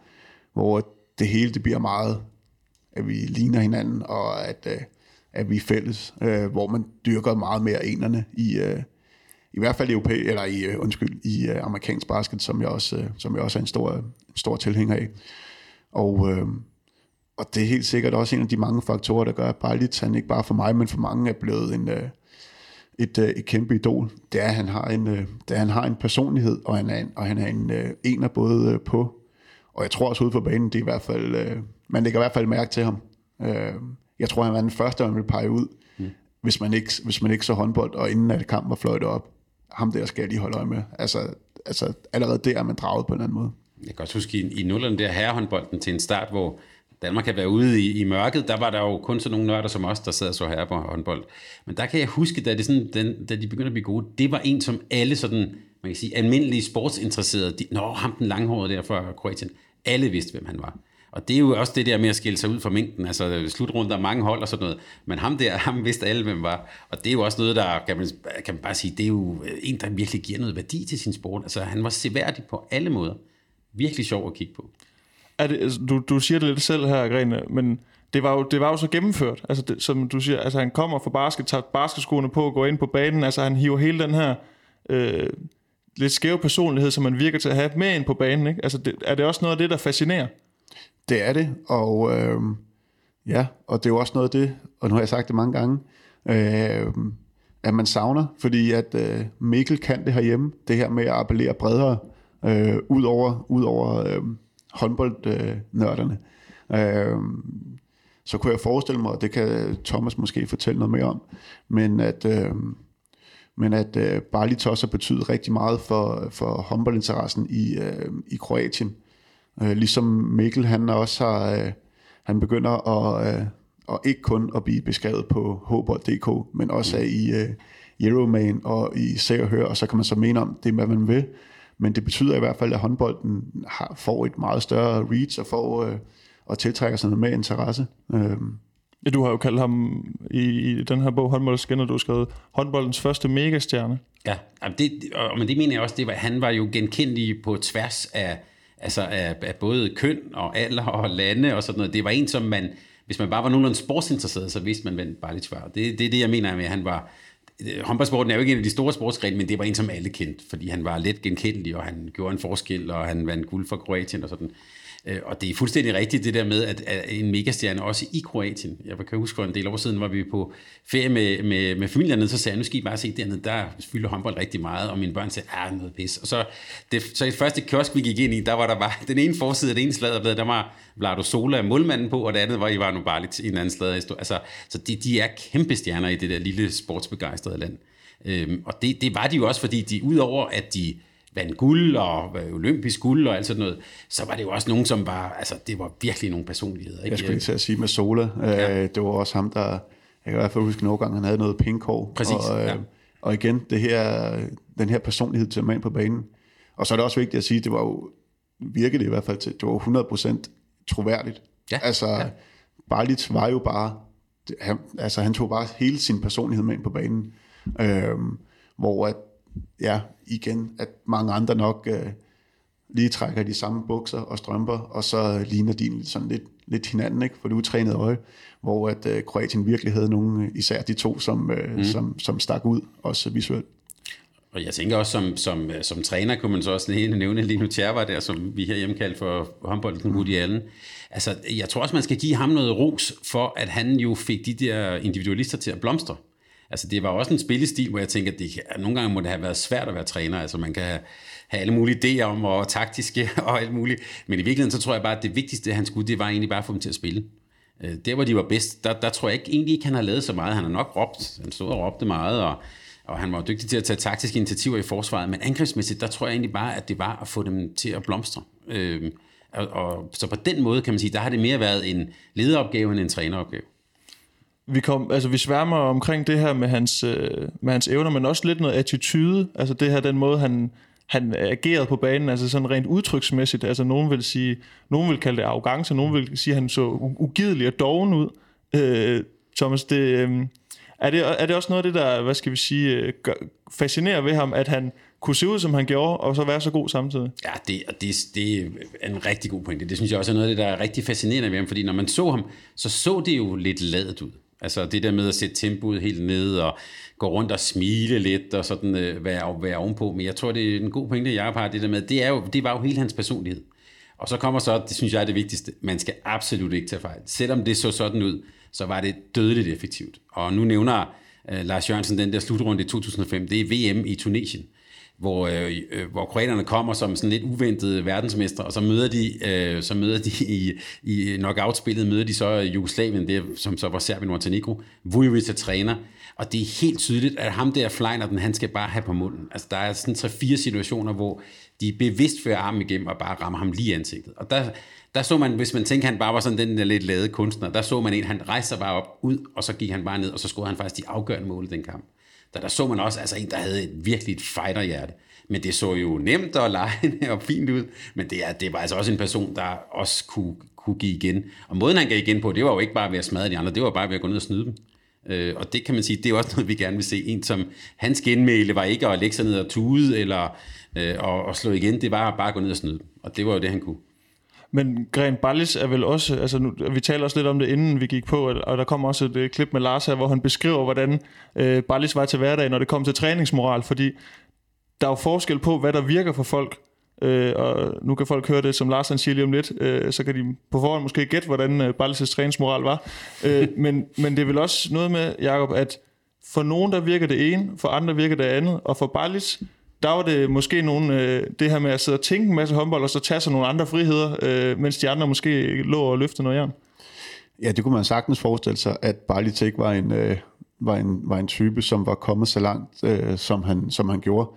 hvor det hele det bliver meget, at vi ligner hinanden, og at, øh, at vi er fælles, øh, hvor man dyrker meget mere enerne i, øh, i hvert fald i europæ, eller i, øh, undskyld, i øh, amerikansk basket, som jeg også, øh, som jeg også er en stor, en stor tilhænger af. Og, øh, og det er helt sikkert også en af de mange faktorer, der gør, at Bajlitz, han ikke bare for mig, men for mange er blevet en, øh, et, øh, et kæmpe idol. Det er, at han har en, øh, det er, han har en personlighed, og han er en, og han er en øh, ener både øh, på, og jeg tror også ude på banen, det er i hvert fald, øh, man lægger i hvert fald mærke til ham. Øh, jeg tror, han var den første, man ville pege ud, mm. hvis, man ikke, hvis man ikke så håndbold, og inden at kampen var fløjtet op. Ham der skal jeg lige holde øje med. Altså, altså allerede der er man draget på en anden måde. Jeg kan også huske i, i nullerne der herrehåndbolden til en start, hvor Danmark kan være ude i, i mørket, der var der jo kun sådan nogle nørder som os, der sad og så her på håndbold. Men der kan jeg huske, da, det sådan, den, da de begyndte at blive gode, det var en, som alle sådan, man kan sige, almindelige sportsinteresserede, de, nå, ham den langhårede der fra Kroatien, alle vidste, hvem han var. Og det er jo også det der med at skille sig ud fra mængden, altså slutrunder, der mange hold og sådan noget, men ham der, ham vidste alle, hvem var. Og det er jo også noget, der, kan man, kan man bare sige, det er jo øh, en, der virkelig giver noget værdi til sin sport. Altså han var seværdig på alle måder. Virkelig sjov at kigge på er det, altså, du, du siger det lidt selv her, Grene, men det var jo, det var jo så gennemført. Altså, det, som du siger, altså han kommer fra basket, tager basketskoene på og går ind på banen. Altså han hiver hele den her øh, lidt skæve personlighed, som man virker til at have med ind på banen. Ikke? Altså det, er det også noget af det, der fascinerer? Det er det, og øh, ja, og det er jo også noget af det, og nu har jeg sagt det mange gange, øh, at man savner, fordi at øh, Mikkel kan det herhjemme, det her med at appellere bredere, øh, ud over, ud over øh, håndboldnørderne. Øh, så kunne jeg forestille mig, og det kan Thomas måske fortælle noget mere om, men at, øh, men at øh, Barlitos har betydet rigtig meget for, for håndboldinteressen i, øh, i Kroatien. Øh, ligesom Mikkel, han også har, øh, han begynder at, øh, og ikke kun at blive beskrevet på håbold.dk, men også mm. i øh, Euroman og i Se og Hør, og så kan man så mene om det, hvad man vil. Men det betyder i hvert fald, at håndbolden har, får et meget større reach og får øh, og tiltrækker sig noget mere interesse. Øh. Ja, du har jo kaldt ham i, i den her bog, Håndboldskinner, du har skrevet håndboldens første megastjerne. Ja, det, og, men det mener jeg også, det var, han var jo genkendelig på tværs af, altså af, af både køn og alder og lande og sådan noget. Det var en, som man, hvis man bare var nogenlunde sportsinteresseret, så vidste man, hvem bare lidt. Det, det er det, jeg mener med, at han var, øh, håndboldsporten er jo ikke en af de store sportsgrene, men det var en, som alle kendte, fordi han var let genkendelig, og han gjorde en forskel, og han vandt guld for Kroatien og sådan. Øh, og det er fuldstændig rigtigt det der med, at, en megastjerne også i Kroatien. Jeg kan huske for en del år siden, var vi på ferie med, med, med familien så sagde jeg, nu skal I bare se dernede, der fylder håndbold rigtig meget, og mine børn sagde, ah, noget pis. Og så, det, så i første kiosk, vi gik ind i, der var der bare den ene forside af det ene sladerblad, der var Vlado Sola, målmanden på, og det andet var Ivano lidt i en anden slader. Altså, så de, de er kæmpe stjerner i det der lille sportsbegejstrede land. Øhm, og det, det var de jo også, fordi de udover at de vandt guld og olympisk guld og alt sådan noget, så var det jo også nogen, som var, altså det var virkelig nogle personligheder. Ikke? Jeg skulle ikke at sige med Sola, ja. øh, det var også ham, der, jeg kan i hvert fald huske nogle gange, han havde noget pinkhår. Præcis, og, øh, ja. og igen, det her, den her personlighed til mand på banen. Og så er det også vigtigt at sige, det var jo, virkede det i hvert fald til, det var 100% troværdigt. Ja, altså, ja. Barlitz var jo bare, han, altså han tog bare hele sin personlighed med ind på banen. Øhm, hvor at ja, igen, at mange andre nok øh, lige trækker de samme bukser og strømper, og så ligner de sådan lidt, lidt hinanden, ikke? for det utrænede øje, hvor at øh, Kroatien virkelig havde nogle, især de to, som, øh, mm. som, som stak ud, også visuelt. Og jeg tænker også, som, som, som træner kunne man så også nævne Lino Tjerva der, som vi her hjemme for håndbolden Woody Allen. Altså, jeg tror også, man skal give ham noget ros for, at han jo fik de der individualister til at blomstre. Altså det var også en spillestil, hvor jeg tænker, at det kan, nogle gange må det have været svært at være træner. Altså man kan have, have alle mulige idéer om, og taktiske og alt muligt. Men i virkeligheden, så tror jeg bare, at det vigtigste, han skulle, det var egentlig bare at få dem til at spille. Øh, der, hvor de var bedst, der, der tror jeg ikke, egentlig ikke, han har lavet så meget. Han har nok råbt, han stod og råbte meget, og, og han var dygtig til at tage taktiske initiativer i forsvaret. Men angrebsmæssigt, der tror jeg egentlig bare, at det var at få dem til at blomstre. Øh, og, og, så på den måde kan man sige, der har det mere været en lederopgave end en træneropgave vi, kom, altså, vi sværmer omkring det her med hans, øh, med hans evner, men også lidt noget attitude. Altså det her, den måde, han, han agerede på banen, altså sådan rent udtryksmæssigt. Altså nogen vil sige, nogen vil kalde det arrogance, nogen vil sige, at han så ugidelig og doven ud. Øh, Thomas, det, øh, er, det, er det også noget af det, der, hvad skal vi sige, øh, gør, fascinerer ved ham, at han kunne se ud, som han gjorde, og så være så god samtidig? Ja, det, det, det er en rigtig god pointe. Det synes jeg også er noget af det, der er rigtig fascinerende ved ham, fordi når man så ham, så så det jo lidt ladet ud. Altså det der med at sætte tempoet helt ned og gå rundt og smile lidt og sådan øh, være, være ovenpå. Men jeg tror, det er en god pointe, jeg har det der med, det, er jo, det var jo hele hans personlighed. Og så kommer så, det synes jeg er det vigtigste, man skal absolut ikke tage fejl. Selvom det så sådan ud, så var det dødeligt effektivt. Og nu nævner øh, Lars Jørgensen den der slutrunde i 2005, det er VM i Tunesien hvor, øh, øh hvor kroaterne kommer som sådan lidt uventede verdensmester, og så møder de, øh, så møder de i, i knockout-spillet, møder de så Jugoslavien, det, som så var Serbien Montenegro. Vujovic er træner, og det er helt tydeligt, at ham der Fleiner, den, han skal bare have på munden. Altså der er sådan tre-fire situationer, hvor de bevidst fører armen igennem og bare rammer ham lige i ansigtet. Og der, der så man, hvis man tænker, han bare var sådan den der lidt lade kunstner, der så man en, han rejste sig bare op ud, og så gik han bare ned, og så scorede han faktisk de afgørende mål i den kamp der, der så man også altså en, der havde et virkelig et fighterhjerte. Men det så jo nemt og lejende og fint ud. Men det, er, det var altså også en person, der også kunne, kunne give igen. Og måden, han gav igen på, det var jo ikke bare ved at smadre de andre, det var bare ved at gå ned og snyde dem. Øh, og det kan man sige, det er også noget, vi gerne vil se. En som, hans genmæle var ikke at lægge sig ned og tude, eller øh, og, og slå igen, det var bare at gå ned og snyde dem. Og det var jo det, han kunne. Men Gren Ballis er vel også, altså nu, vi taler også lidt om det, inden vi gik på, og der kommer også et klip med Lars her, hvor han beskriver, hvordan uh, Ballis var til hverdag, når det kom til træningsmoral, fordi der er jo forskel på, hvad der virker for folk, uh, og nu kan folk høre det, som Lars han siger lige om lidt, uh, så kan de på forhånd måske gætte, hvordan uh, Ballis' træningsmoral var. Uh, men, men det er vel også noget med, Jacob, at for nogen der virker det ene, for andre virker det andet, og for Ballis, der var det måske nogle, øh, det her med at sidde og tænke en masse håndbold, og så tage sig nogle andre friheder, øh, mens de andre måske lå og løftede noget jern. Ja, det kunne man sagtens forestille sig, at Barlitek var en, øh, var en, var en type, som var kommet så langt, øh, som, han, som han gjorde.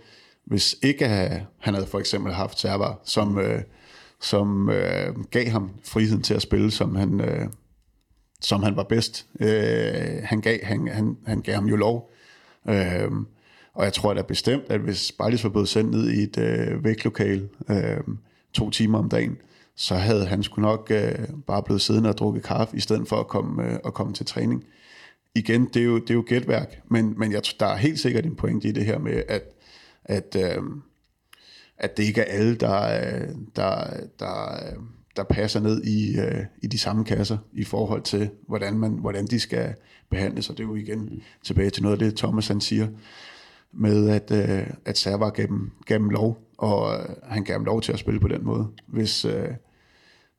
Hvis ikke øh, han havde for eksempel haft server, som, øh, som øh, gav ham friheden til at spille, som han, øh, som han var bedst. Øh, han, gav, han, han, han gav ham jo lov. Øh, og jeg tror da bestemt, at hvis Barlis var blevet sendt ned i et øh, vægtlokal øh, to timer om dagen, så havde han sgu nok øh, bare blevet siddende og drukket kaffe, i stedet for at komme, øh, at komme til træning. Igen, det er jo, det er jo gætværk, men, men jeg, der er helt sikkert en pointe i det her med, at, at, øh, at det ikke er alle, der, øh, der, der, øh, der passer ned i, øh, i de samme kasser i forhold til, hvordan, man, hvordan de skal behandles. Og det er jo igen mm. tilbage til noget af det, Thomas han siger, med at, øh, at Servar gav dem, gav dem lov, og øh, han gav dem lov til at spille på den måde. Hvis, øh,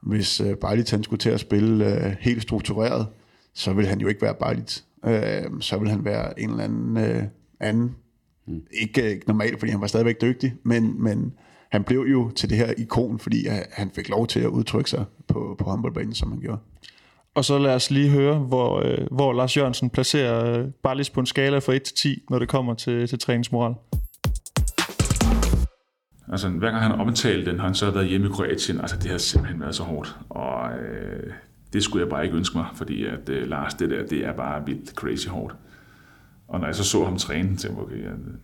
hvis øh, Bejlit skulle til at spille øh, helt struktureret, så vil han jo ikke være Bejlit. Øh, så vil han være en eller anden øh, anden. Mm. Ikke, ikke normalt, fordi han var stadigvæk dygtig, men, men han blev jo til det her ikon, fordi han fik lov til at udtrykke sig på, på håndboldbanen, som han gjorde. Og så lad os lige høre, hvor, øh, hvor Lars Jørgensen placerer øh, Barlis på en skala fra 1 til 10, når det kommer til, til træningsmoral. Altså, hver gang han har omtalt den, har han så været hjemme i Kroatien. Altså, det har simpelthen været så hårdt. Og øh, det skulle jeg bare ikke ønske mig, fordi at øh, Lars, det der, det er bare vildt crazy hårdt. Og når jeg så så ham træne, tænkte jeg, okay, at, øh,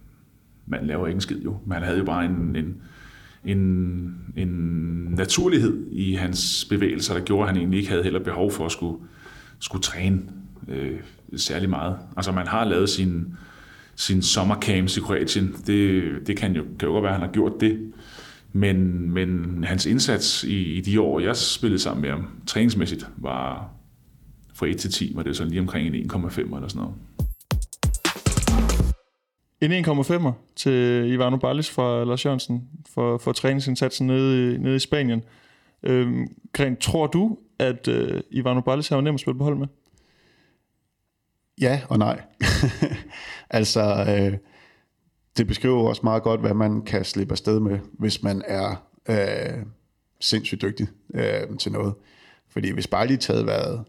man laver ikke en skid jo. Man havde jo bare en, en, en, en naturlighed i hans bevægelser, der gjorde, at han egentlig ikke havde heller behov for at skulle, skulle træne øh, særlig meget. Altså man har lavet sin, sin sommercamps i Kroatien. Det, det kan, jo, kan jo godt være, at han har gjort det. Men, men hans indsats i, i de år, jeg spillede sammen med ham, træningsmæssigt, var fra 1 til 10, var det sådan lige omkring en 1,5 eller sådan noget. En 1,5'er til Ivano Ballis fra Lars Jørgensen for, for træningsindsatsen nede i, nede i Spanien. Øhm, Gren, tror du, at øh, Ivano Ballis har nemt at spille på hold med? Ja og nej. altså, øh, det beskriver også meget godt, hvad man kan slippe afsted med, hvis man er øh, sindssygt dygtig øh, til noget. Fordi hvis bare lige havde været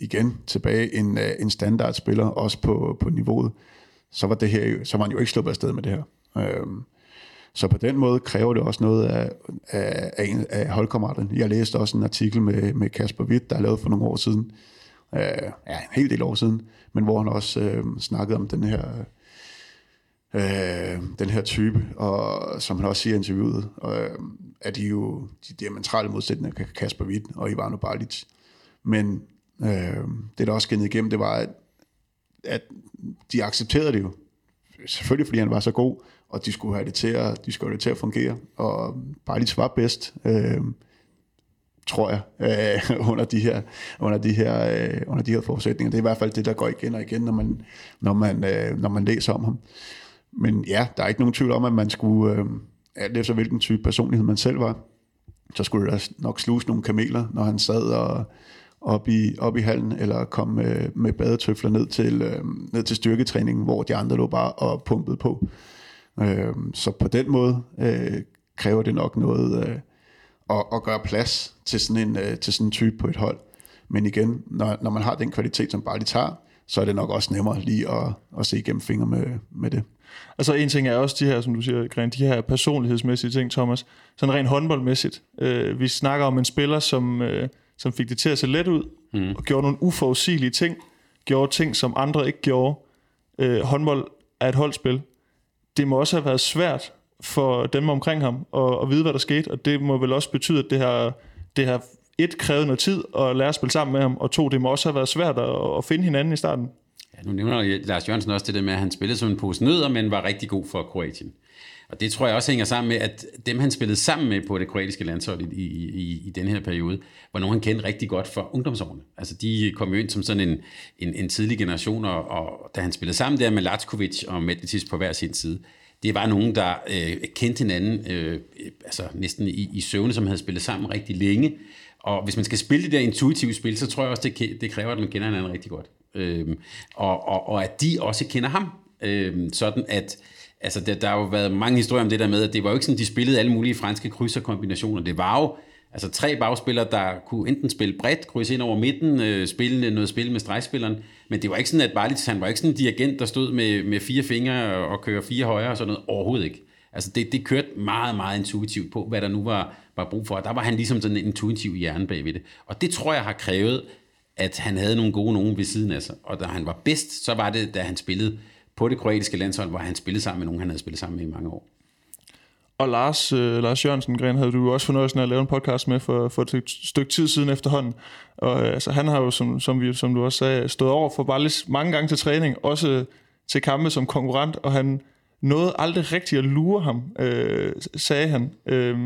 igen tilbage en, øh, en standardspiller, også på, på niveauet, så var, det her, så var han jo ikke sluppet afsted med det her. Øhm, så på den måde kræver det også noget af, af, af, af holdkammeraterne. Jeg læste også en artikel med, med Kasper Witt, der er lavet for nogle år siden, øh, ja, en hel del år siden, men hvor han også øh, snakkede om den her, øh, den her type, og som han også siger i interviewet, øh, at de jo de diametrale modsætninger af Kasper Witt og Ivano Balic. Men øh, det, der også skinnede igennem, det var, at at de accepterede det jo. Selvfølgelig fordi han var så god, og de skulle have det til at, de skulle have det til at fungere. Og Bajlic var bedst, øh, tror jeg, øh, under de her, under de her, øh, under de her forudsætninger. Det er i hvert fald det, der går igen og igen, når man, når man, øh, når man læser om ham. Men ja, der er ikke nogen tvivl om, at man skulle, øh, alt efter hvilken type personlighed man selv var, så skulle der nok sluse nogle kameler, når han sad og, op i, op i hallen, eller komme med, med badetøfler ned til, øh, ned til styrketræningen, hvor de andre lå bare og pumpede på. Øh, så på den måde øh, kræver det nok noget øh, at, at gøre plads til sådan, en, øh, til sådan en type på et hold. Men igen, når, når man har den kvalitet, som bare de tager, så er det nok også nemmere lige at, at se igennem fingre med, med det. Altså en ting er også de her, som du siger, Gren, de her personlighedsmæssige ting, Thomas. Sådan rent håndboldmæssigt. Øh, vi snakker om en spiller, som... Øh, som fik det til at se let ud, mm. og gjorde nogle uforudsigelige ting, gjorde ting, som andre ikke gjorde. Øh, håndbold er et holdspil. Det må også have været svært for dem omkring ham at, at vide, hvad der skete, og det må vel også betyde, at det har, det har et krævet noget tid at lære at spille sammen med ham, og to, det må også have været svært at, at finde hinanden i starten. Ja, nu nævner Lars Jørgensen også det der med, at han spillede som en pose nødder, men var rigtig god for Kroatien. Og det tror jeg også hænger sammen med, at dem han spillede sammen med på det kroatiske landshold i, i, i, i den her periode, var nogen han kendte rigtig godt for ungdomsårene. Altså de kom jo ind som sådan en, en, en tidlig generation, og, og da han spillede sammen der med Latskovic og Medvedev på hver sin side, det var nogen, der øh, kendte hinanden øh, altså næsten i, i søvne, som havde spillet sammen rigtig længe. Og hvis man skal spille det der intuitive spil, så tror jeg også, det, det kræver, at man kender hinanden rigtig godt. Øh, og, og, og at de også kender ham. Øh, sådan at altså der, der har jo været mange historier om det der med, at det var jo ikke sådan, de spillede alle mulige franske krydserkombinationer. Det var jo altså tre bagspillere, der kunne enten spille bredt, krydse ind over midten, øh, spille noget spil med stregspilleren, men det var ikke sådan, at Barlitz, han var ikke sådan en dirigent, der stod med, med fire fingre og kører fire højre og sådan noget. Overhovedet ikke. Altså det, det kørte meget, meget intuitivt på, hvad der nu var, var brug for. Og der var han ligesom sådan en intuitiv hjerne bagved det. Og det tror jeg har krævet, at han havde nogle gode nogen ved siden af sig. Og da han var bedst, så var det, da han spillede på det kroatiske landshold, hvor han spillede sammen med nogen, han havde spillet sammen med i mange år. Og Lars, øh, Lars Jørgensen Gren havde du også fornøjelsen af at lave en podcast med for, for et stykke tid siden efterhånden. Og øh, altså, han har jo, som, som, vi, som du også sagde, stået over for Ballis mange gange til træning, også til kampe som konkurrent, og han nåede aldrig rigtigt at lure ham, øh, sagde han. Øh,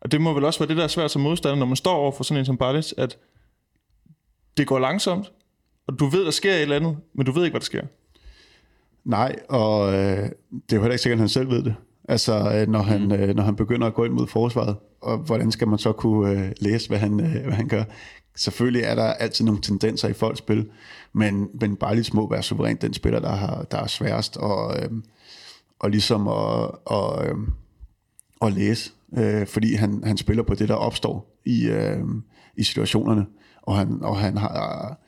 og det må vel også være det, der er svært som modstander, når man står over for sådan en som Ballis, at det går langsomt, og du ved, der sker et eller andet, men du ved ikke, hvad der sker. Nej, og øh, det er jo heller ikke sikkert, at han selv ved det. Altså, øh, når, han, øh, når han begynder at gå ind mod forsvaret, og hvordan skal man så kunne øh, læse, hvad han, øh, hvad han gør? Selvfølgelig er der altid nogle tendenser i folks spil, men, men bare lidt små være suverænt den spiller, der, har, der er sværest og, øh, og ligesom at, og, øh, at læse, øh, fordi han, han spiller på det, der opstår i, øh, i situationerne, og han, og han har,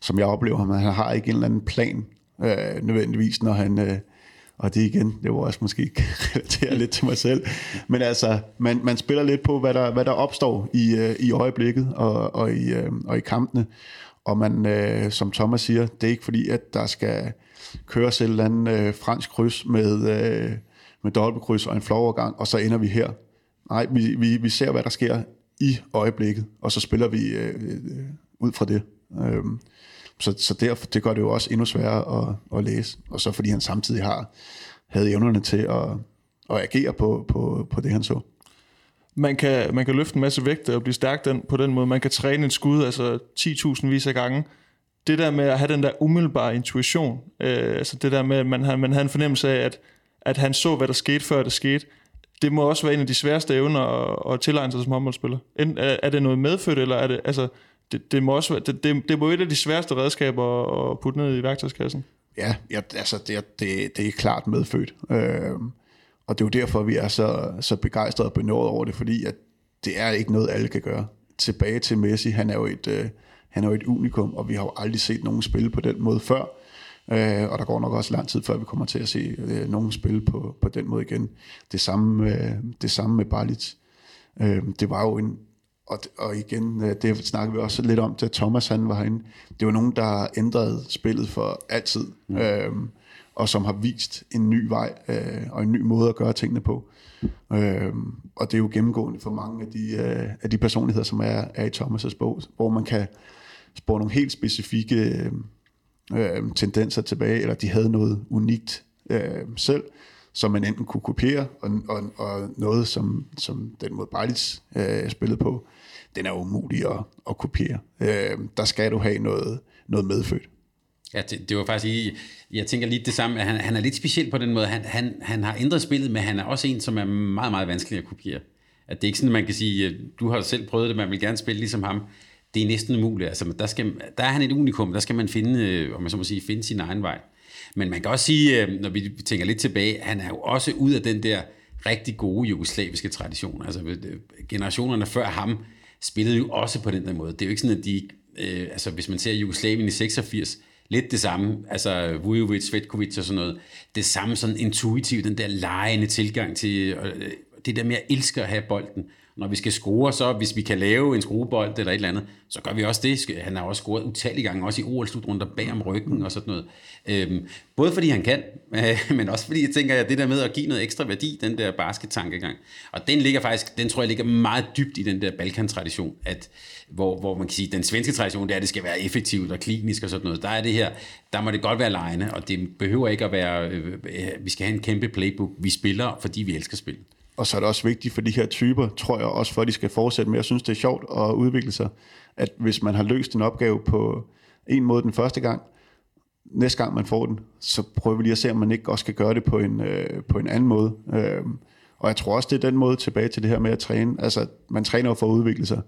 som jeg oplever ham, han har ikke en eller anden plan øh, nødvendigvis, når han... Øh, og det igen, det var også måske relatere lidt til mig selv, men altså, man, man spiller lidt på, hvad der, hvad der opstår i, øh, i øjeblikket og, og, i, øh, og i kampene, og man, øh, som Thomas siger, det er ikke fordi, at der skal køres et eller andet øh, fransk kryds med, øh, med dobbeltkryds og en flovovergang, og så ender vi her. Nej, vi, vi, vi ser, hvad der sker i øjeblikket, og så spiller vi øh, øh, ud fra det. Øh, så, så derfor, det gør det jo også endnu sværere at, at læse. Og så fordi han samtidig har havde evnerne til at, at agere på, på, på det, han så. Man kan, man kan løfte en masse vægt og blive stærk den, på den måde. Man kan træne en skud altså 10.000 vis af gange. Det der med at have den der umiddelbare intuition, øh, altså det der med, at man har, man havde en fornemmelse af, at, at han så, hvad der skete, før det skete, det må også være en af de sværeste evner at, at tilegne sig som håndboldspiller. Er, er det noget medfødt, eller er det, altså, det, det, må også være, det, det, det må et af de sværeste redskaber at putte ned i værktøjskassen. Ja, ja altså det, det, det er klart medfødt. Øh, og det er jo derfor, vi er så, så begejstrede og benådet over det, fordi at det er ikke noget, alle kan gøre. Tilbage til Messi, han er jo et, øh, han er jo et unikum, og vi har jo aldrig set nogen spille på den måde før. Øh, og der går nok også lang tid, før vi kommer til at se øh, nogen spille på, på den måde igen. Det samme, øh, det samme med Balic. Øh, det var jo en, og, og igen, øh, det snakker vi også lidt om, da Thomas han var herinde. Det var nogen, der ændrede spillet for altid, mm. øhm, og som har vist en ny vej øh, og en ny måde at gøre tingene på. Øhm, og det er jo gennemgående for mange af de, øh, af de personligheder, som er, er i Thomas' bog, hvor man kan spore nogle helt specifikke øh, tendenser tilbage, eller de havde noget unikt øh, selv, som man enten kunne kopiere, og, og, og noget, som, som den mod Bejlitz øh, spillede på, den er umulig at, at kopiere. Øh, der skal du have noget, noget medfødt. Ja, det, det var faktisk i, jeg tænker lidt det samme, at han, han er lidt speciel på den måde. Han, han, han har ændret spillet, men han er også en, som er meget, meget vanskelig at kopiere. At det er ikke sådan, at man kan sige, øh, du har selv prøvet det, man vil gerne spille ligesom ham. Det er næsten umuligt. Altså, der, skal, der er han et unikum, der skal man finde, øh, om man så må sige, finde sin egen vej. Men man kan også sige, øh, når vi tænker lidt tilbage, han er jo også ud af den der rigtig gode jugoslaviske tradition. Altså øh, generationerne før ham spillede jo også på den der måde. Det er jo ikke sådan, at de, øh, altså hvis man ser Jugoslavien i 86, lidt det samme, altså Vujovic, Svetkovic og sådan noget, det samme sådan intuitivt, den der lejende tilgang til, øh, det der med at elske at have bolden, når vi skal score, så hvis vi kan lave en skruebold eller et eller andet, så gør vi også det. Han har også scoret utallige gange, også i OL-slutrunder bag om ryggen og sådan noget. Øhm, både fordi han kan, men også fordi jeg tænker, at det der med at give noget ekstra værdi, den der basket-tankegang, og den ligger faktisk, den tror jeg ligger meget dybt i den der Balkan-tradition, at hvor, hvor man kan sige, den svenske tradition, det er, at det skal være effektivt og klinisk og sådan noget. Der er det her, der må det godt være lejende, og det behøver ikke at være, øh, øh, vi skal have en kæmpe playbook. Vi spiller, fordi vi elsker spillet. Og så er det også vigtigt for de her typer, tror jeg også, for at de skal fortsætte med. Jeg synes, det er sjovt at udvikle sig, at hvis man har løst en opgave på en måde den første gang, næste gang man får den, så prøver vi lige at se, om man ikke også kan gøre det på en, øh, på en anden måde. Øh, og jeg tror også, det er den måde tilbage til det her med at træne. Altså, man træner jo for at udvikle sig.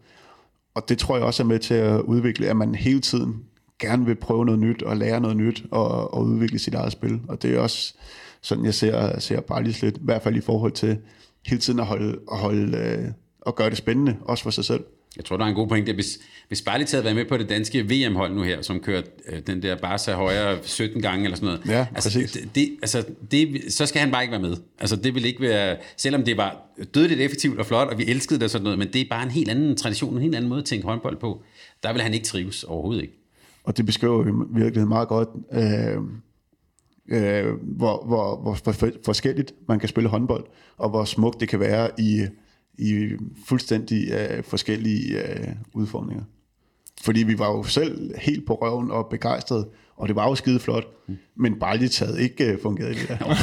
Og det tror jeg også er med til at udvikle, at man hele tiden gerne vil prøve noget nyt og lære noget nyt og, og udvikle sit eget spil. Og det er også sådan, jeg ser, ser bare lige lidt, i hvert fald i forhold til hele tiden at holde, at holde øh, og gøre det spændende, også for sig selv. Jeg tror, der er en god pointe. Hvis, hvis Barlit havde været med på det danske VM-hold nu her, som kørte øh, den der Barca højre 17 gange eller sådan noget, ja, altså, det, det, altså, det, så skal han bare ikke være med. Altså, det vil ikke være, selvom det var dødeligt effektivt og flot, og vi elskede det og sådan noget, men det er bare en helt anden tradition, en helt anden måde at tænke håndbold på. Der vil han ikke trives overhovedet ikke. Og det beskriver jo virkelig meget godt, øh, øh, hvor, hvor, hvor for, forskelligt man kan spille håndbold, og hvor smukt det kan være i, i fuldstændig øh, forskellige øh, udfordringer. fordi vi var jo selv helt på røven og begejstrede, og det var jo skide flot, men Balic havde ikke uh, fungeret i det der.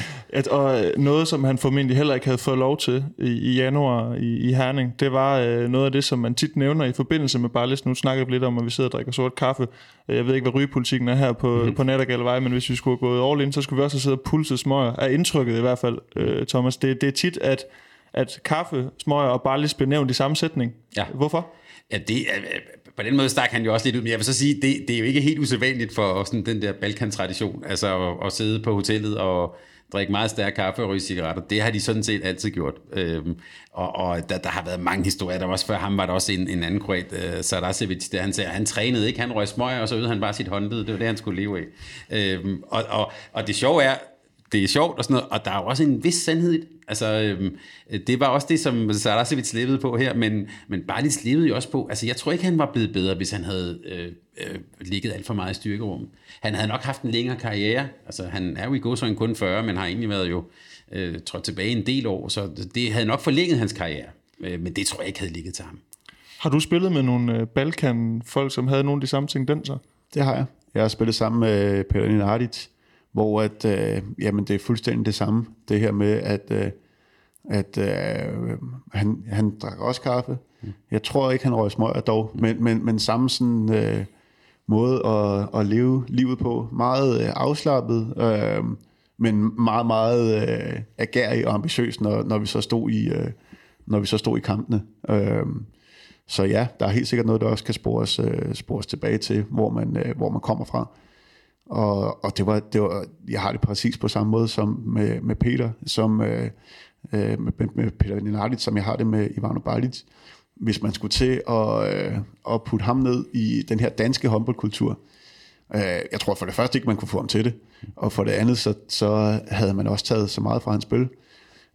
At, og øh, noget, som han formentlig heller ikke havde fået lov til i, i januar i, i Herning, det var øh, noget af det, som man tit nævner i forbindelse med Barlis. Nu snakker vi lidt om, at vi sidder og drikker sort kaffe. Øh, jeg ved ikke, hvad rygepolitikken er her på, mm. på Nattergalvej, men hvis vi skulle have gået all in, så skulle vi også have siddet og pulset smøger. Er indtrykket i hvert fald, øh, Thomas. Det, det er tit, at, at kaffe, smøger og Barlis bliver nævnt i samme sætning. Ja. Hvorfor? Ja, det er, på den måde stak han jo også lidt ud, men jeg vil så sige, det, det er jo ikke helt usædvanligt for sådan den der Balkan-tradition, altså at, at sidde på hotellet og drikke meget stærk kaffe og ryge cigaretter. Det har de sådan set altid gjort. Øhm, og og der, der har været mange historier. Der var også før ham var der også en, en anden kroat, øh, uh, Sarasevic, der han sagde, han trænede ikke, han røg smøg, og så øvede han bare sit håndled. Det var det, han skulle leve af. Øhm, og, og, og det sjove er, det er sjovt og sådan noget, og der er jo også en vis sandhed i det. Altså, øhm, det var også det, som Sarasevic levede på her, men, men Barlis levede jo også på, altså jeg tror ikke, han var blevet bedre, hvis han havde øh, øh, ligget alt for meget i styrkerummet. Han havde nok haft en længere karriere, altså han er jo i godsøjne kun 40, men har egentlig været jo øh, trådt tilbage en del år, så det havde nok forlænget hans karriere, øh, men det tror jeg ikke havde ligget til ham. Har du spillet med nogle øh, Balkan-folk, som havde nogle af de samme tendenser? Det har jeg. Jeg har spillet sammen med Peter Ninardic, hvor at, øh, jamen, det er fuldstændig det samme. Det her med, at, øh, at øh, han, han drak også kaffe. Jeg tror ikke, han røg smøger dog, men, men, men samme sådan, øh, måde at, at leve livet på. Meget øh, afslappet, øh, men meget, meget øh, agerig og ambitiøs, når, når vi så stod i, øh, når vi så stod i kampene. Øh, så ja, der er helt sikkert noget, der også kan spores, øh, spores tilbage til, hvor man, øh, hvor man kommer fra. Og, og det var, det var, jeg har det præcis på samme måde som med, med Peter, som øh, øh med, med Peter Ninardit, som jeg har det med Ivano Balic. Hvis man skulle til at, øh, at putte ham ned i den her danske håndboldkultur, øh, jeg tror for det første ikke, man kunne få ham til det, og for det andet, så, så havde man også taget så meget fra hans spil.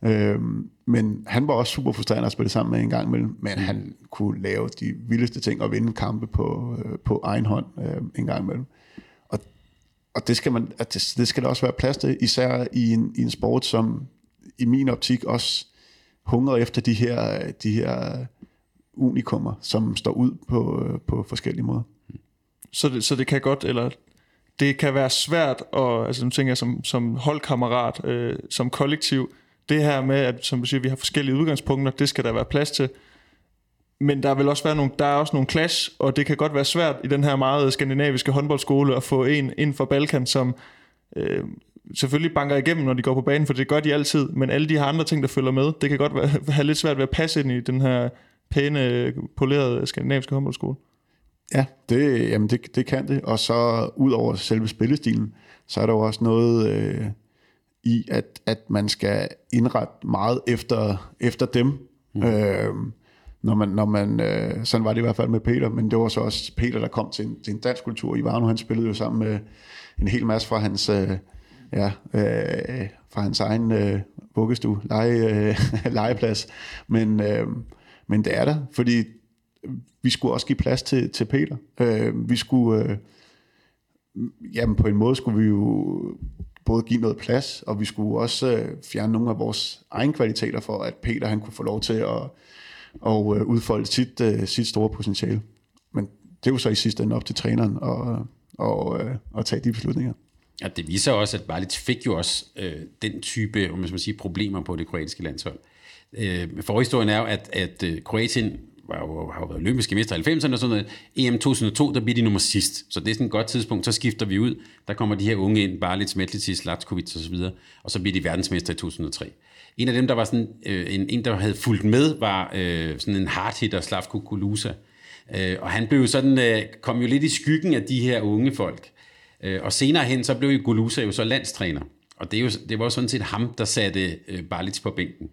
Øh, men han var også super frustrerende at spille sammen med en gang imellem, men han kunne lave de vildeste ting og vinde kampe på, øh, på egen hånd øh, en gang imellem og det skal, man, at det, det skal der også være plads til, især i en, i en sport, som i min optik også hungrer efter de her, de her unikummer, som står ud på, på forskellige måder. Så det, så det kan godt, eller det kan være svært, og altså, nu tænker jeg som, som holdkammerat, øh, som kollektiv, det her med, at som du siger, vi har forskellige udgangspunkter, det skal der være plads til men der vil også være nogle, der er også nogle clash, og det kan godt være svært i den her meget skandinaviske håndboldskole at få en ind for Balkan, som øh, selvfølgelig banker igennem, når de går på banen, for det gør de altid, men alle de her andre ting, der følger med, det kan godt være, have lidt svært ved at passe ind i den her pæne, polerede skandinaviske håndboldskole. Ja, det, jamen det, det kan det, og så ud over selve spillestilen, så er der jo også noget øh, i, at, at man skal indrette meget efter, efter dem. Mm. Øh, når man, når man øh, sådan var det i hvert fald med Peter, men det var så også Peter, der kom til en, til en dansk kultur. Ivano, han spillede jo sammen med en hel masse fra hans, øh, ja, øh, fra hans egen øh, vuggestue, lege, øh, legeplads. Men, øh, men det er der, fordi vi skulle også give plads til, til Peter. Øh, vi skulle, øh, jamen på en måde skulle vi jo både give noget plads, og vi skulle også øh, fjerne nogle af vores egne kvaliteter for, at Peter han kunne få lov til at og øh, udfolde sit, øh, sit store potentiale. Men det er jo så i sidste ende op til træneren at, og, øh, at tage de beslutninger. Ja, det viser også, at Balic fik jo også øh, den type om man skal sige, problemer på det kroatiske landshold. Øh, forhistorien er jo, at, at øh, Kroatien var jo, har jo været olympiske mester i 90'erne og sådan noget. EM 2002, der bliver de nummer sidst. Så det er sådan et godt tidspunkt. Så skifter vi ud. Der kommer de her unge ind, Balic, Metlicis, Latkovic og så videre. Og så bliver de verdensmester i 2003. En af dem, der var sådan, øh, en, en, der havde fulgt med, var øh, sådan en hardhitter, Slavko Kulusa. Øh, og han blev sådan, øh, kom jo lidt i skyggen af de her unge folk. Øh, og senere hen, så blev Kulusa jo så landstræner. Og det, er jo, det var jo sådan set ham, der satte øh, Balic på bænken.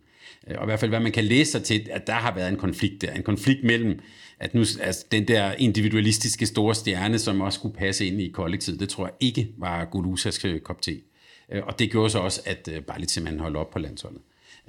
Øh, og i hvert fald, hvad man kan læse sig til, at der har været en konflikt der. En konflikt mellem, at nu, altså, den der individualistiske store stjerne, som også skulle passe ind i kollektivet, det tror jeg ikke var Gulusas øh, kop te. Øh, og det gjorde så også, at øh, Balic simpelthen holdt op på landsholdet.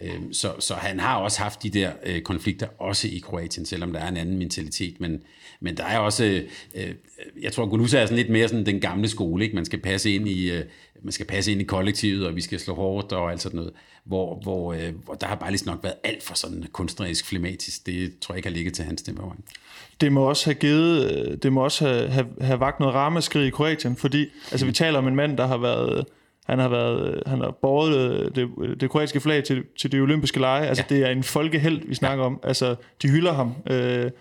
Øhm, så, så han har også haft de der øh, konflikter, også i Kroatien, selvom der er en anden mentalitet. Men, men der er også, øh, øh jeg tror, Gulusa er sådan lidt mere sådan den gamle skole. Ikke? Man skal passe ind i, øh, man skal passe ind i kollektivet, og vi skal slå hårdt og alt sådan noget. Hvor, hvor, øh, hvor der har bare lige nok været alt for sådan kunstnerisk flematisk. Det tror jeg ikke har ligget til hans temperament. Det må også have givet, øh, det må også have, have, have vagt noget rammeskrig i Kroatien, fordi altså, vi taler om en mand, der har været han har været, han har båret det, det kroatiske flag til, til de olympiske lege. Altså, ja. det er en folkeheld, vi snakker ja. om. Altså, de hylder ham. Øh,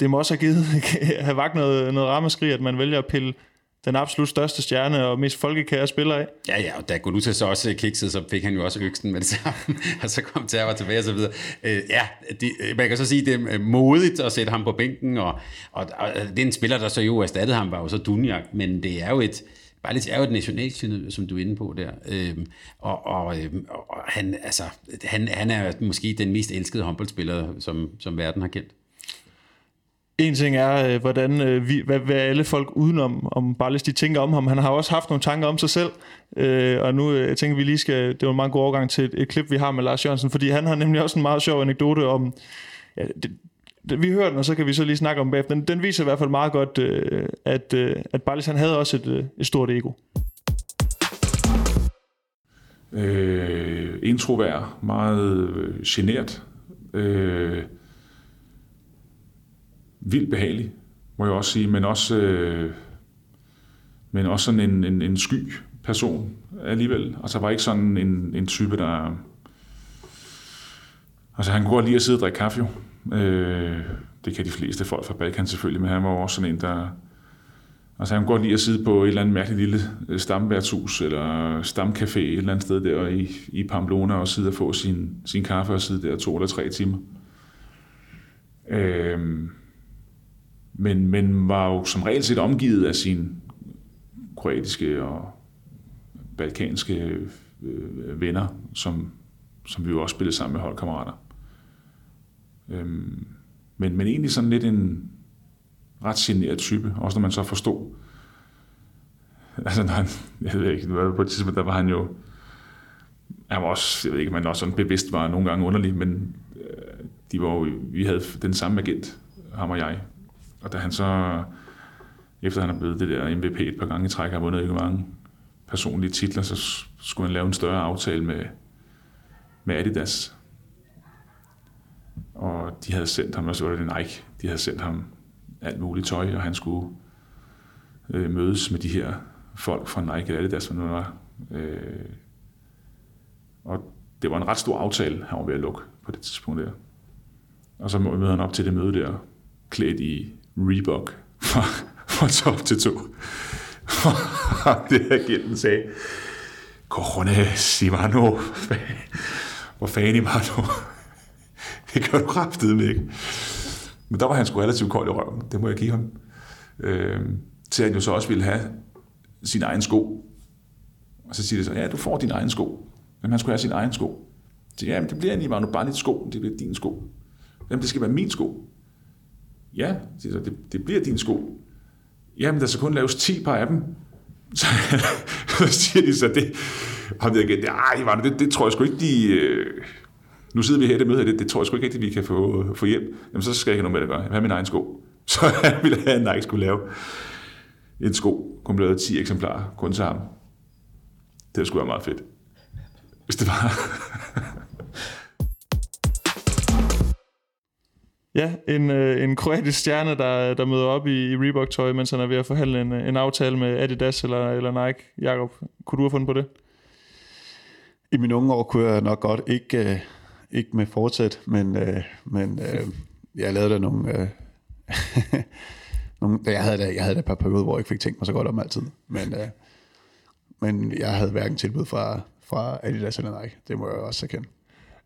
det må også have givet, have vagt noget, noget rammeskrig, at man vælger at pille den absolut største stjerne og mest folkekære spiller af. Ja, ja, og da Goluta så også kiksede, så fik han jo også øksen med det samme, og så kom Terva tilbage og så videre. Øh, ja, det, man kan så sige, det er modigt at sætte ham på bænken, og, og, og det er en spiller, der så jo erstattede ham, var jo så Dunjak, men det er jo et, Balic er jo et nationalsyn, som du er inde på der. Øhm, og, og, øhm, og han, altså, han, han er måske den mest elskede håndboldspiller, som, som verden har kendt. En ting er, øh, hvordan øh, vi, hvad, hvad alle folk udenom om Ballis, de tænker om ham. Han har også haft nogle tanker om sig selv, øh, og nu øh, jeg tænker vi lige skal, det var en meget god overgang til et, et klip, vi har med Lars Jørgensen, fordi han har nemlig også en meget sjov anekdote om, ja, det, vi hører den, og så kan vi så lige snakke om bagefter. Den, den viser i hvert fald meget godt, øh, at, øh, at Ballis han havde også et, øh, et stort ego. Øh, introvert, meget øh, genert, øh, vildt behagelig, må jeg også sige, men også, øh, men også sådan en, en, en sky person alligevel. Altså var ikke sådan en, en type, der... Altså han kunne godt lide at sidde og drikke kaffe jo. Øh, det kan de fleste folk fra Balkan selvfølgelig, men han var også sådan en, der... Altså han kunne godt lide at sidde på et eller andet mærkeligt lille øh, stamværtshus eller stamcafé et eller andet sted der i, i Pamplona og sidde og få sin, sin kaffe og sidde der to eller tre timer. Øh, men, men var jo som regel set omgivet af sine kroatiske og balkanske øh, øh, venner, som, som vi jo også spillede sammen med holdkammerater. Øhm, men, men egentlig sådan lidt en ret generet type, også når man så forstod. Altså, når han, jeg ved ikke, på et tidspunkt, der var han jo, han var også, jeg ved ikke, man også sådan bevidst var nogle gange underlig, men øh, de var jo, vi havde den samme agent, ham og jeg. Og da han så, efter han er blevet det der MVP et par gange i træk, har vundet ikke mange personlige titler, så skulle han lave en større aftale med, med Adidas. Og de havde sendt ham, og så var det Nike, de havde sendt ham alt muligt tøj, og han skulle øh, mødes med de her folk fra Nike eller Adidas, som nu var. Øh, og det var en ret stor aftale, han var ved at lukke på det tidspunkt der. Og så mødte han op til det møde der, klædt i Reebok fra, fra top til to. det her agenten sagde, Corona Simano, hvor fanden Ivano? Det gør du kraftigt ikke. Men der var han sgu relativt kold i røven, det må jeg give ham. Øh, til at han jo så også ville have sin egen sko. Og så siger det så, ja, du får din egen sko. Men han skulle have sin egen sko. Så ja, men det bliver egentlig bare nu bare lidt sko, det bliver din sko. Jamen, det skal være min sko. Ja, siger så, det, det bliver din sko. Jamen, der skal kun laves 10 par af dem. Så, så siger de så, det, ham der igen, det, det, det tror jeg sgu ikke, de, øh, nu sidder vi her i det møde her, det, det tror jeg sgu ikke rigtigt, vi kan få, få hjem. Jamen, så skal jeg ikke have noget med det at gøre. Jeg vil have min egen sko. Så han ville have, at Nike skulle lave en sko, kun blev 10 eksemplarer, kun til ham. Det skulle være meget fedt. Hvis det var. Ja, en, øh, en kroatisk stjerne, der, der møder op i, i Reebok-tøj, mens han er ved at forhandle en, en aftale med Adidas eller, eller Nike. Jakob, kunne du have fundet på det? I mine unge år kunne jeg nok godt ikke, øh, ikke med fortsæt, men, øh, men øh, jeg lavede der nogle... Øh, nogle jeg, havde da, jeg havde da et par perioder, hvor jeg ikke fik tænkt mig så godt om altid. Men, øh, men jeg havde hverken tilbud fra, fra Adidas eller Nike. Det må jeg også erkende.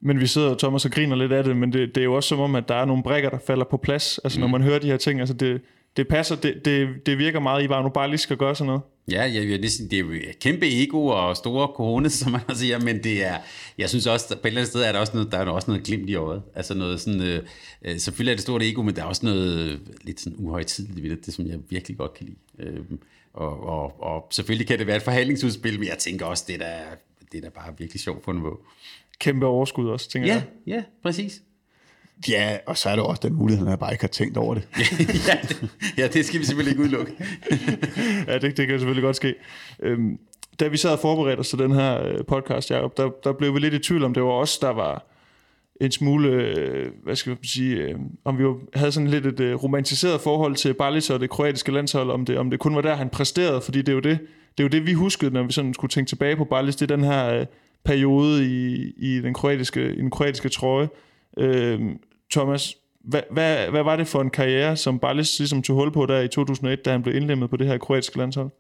Men vi sidder, Thomas, og griner lidt af det, men det, det er jo også som om, at der er nogle brækker, der falder på plads. Altså mm. når man hører de her ting, altså det, det passer, det, det, det virker meget i, bare nu bare lige skal gøre sådan noget. Ja, jeg, jeg, det, det er jo kæmpe ego og store cojones, som man siger, men det er, jeg synes også, på et eller andet sted er der også noget, der er også noget glimt i øjet. Altså noget sådan, øh, øh, selvfølgelig er det stort ego, men der er også noget lidt sådan uhøjtidligt ved det, det som jeg virkelig godt kan lide. Øh, og, og, og selvfølgelig kan det være et forhandlingsudspil, men jeg tænker også, det er da, det er da bare virkelig sjovt på en måde. kæmpe overskud også, tænker Ja, jeg. ja, præcis. Ja, og så er der også den mulighed, at jeg bare ikke har tænkt over det. ja, det, ja, det skal vi simpelthen ikke udelukke. Ja, det, det kan selvfølgelig godt ske. Øhm, da vi sad og forberedte os til den her øh, podcast, Jacob, der, der blev vi lidt i tvivl om, det var os, der var en smule, øh, hvad skal man sige, øh, om vi jo havde sådan lidt et romantiseret forhold til Balic og det kroatiske landshold, om det, om det kun var der, han præsterede, fordi det er jo det, det, er jo det vi huskede, når vi sådan skulle tænke tilbage på Balic, det er den her periode i, i, den kroatiske, i den kroatiske trøje. Øh, Thomas, hvad, hvad, hvad var det for en karriere, som Ballis ligesom tog hul på der i 2001, da han blev indlemmet på det her kroatiske landshold?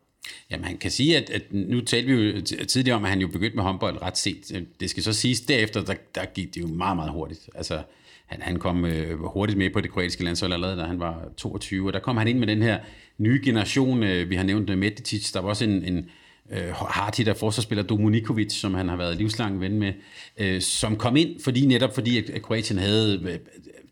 Jamen, han kan sige, at, at nu talte vi jo tidligere om, at han jo begyndte med håndbold ret sent. Det skal så siges, derefter, der, der gik det jo meget, meget hurtigt. Altså, han, han kom øh, hurtigt med på det kroatiske landshold allerede, da han var 22, og der kom han ind med den her nye generation, øh, vi har nævnt øh, Meditic, der var også en, en øh, de der forsvarsspiller Domunikovic, som han har været livslang ven med, øh, som kom ind, fordi netop fordi, at, Kroatien havde øh,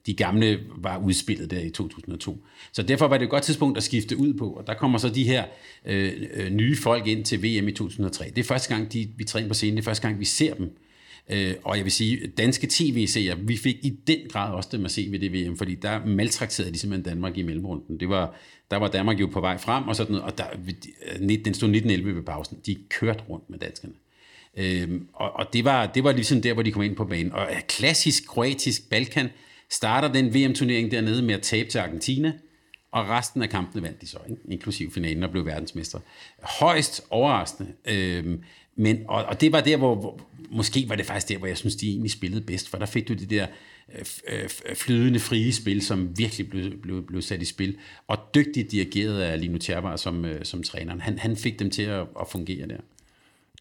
de gamle var udspillet der i 2002. Så derfor var det et godt tidspunkt at skifte ud på, og der kommer så de her øh, øh nye folk ind til VM i 2003. Det er første gang, de, vi træner på scenen, det er første gang, vi ser dem. Øh, og jeg vil sige, danske tv-serier, vi fik i den grad også dem at se ved det VM, fordi der maltrakterede de simpelthen Danmark i mellemrunden. Det var, der var Danmark jo på vej frem, og, sådan noget, og der, den stod 1911 ved pausen. De kørte rundt med danskerne. Øhm, og og det, var, det var ligesom der, hvor de kom ind på banen. Og øh, klassisk kroatisk Balkan starter den VM-turnering dernede med at tabe til Argentina, og resten af kampene vandt de så, ikke? inklusiv finalen og blev verdensmester. Højst overraskende. Øhm, men, og, og det var der, hvor, hvor, måske var det faktisk der, hvor jeg synes, de egentlig spillede bedst, for der fik du det der flydende frie spil, som virkelig blev, blev, blev sat i spil, og dygtigt dirigeret af Lino Tjerbar som, øh, som træneren. Han, han fik dem til at, at fungere der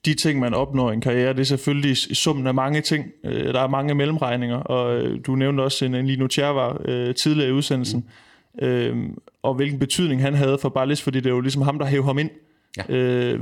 de ting, man opnår i en karriere, det er selvfølgelig summen af mange ting. Der er mange mellemregninger, og du nævnte også en, en Lino Tjervar øh, tidligere i udsendelsen, mm. øh, og hvilken betydning han havde for Ballis, fordi det er jo ligesom ham, der hævde ham ind. Ja. Øh,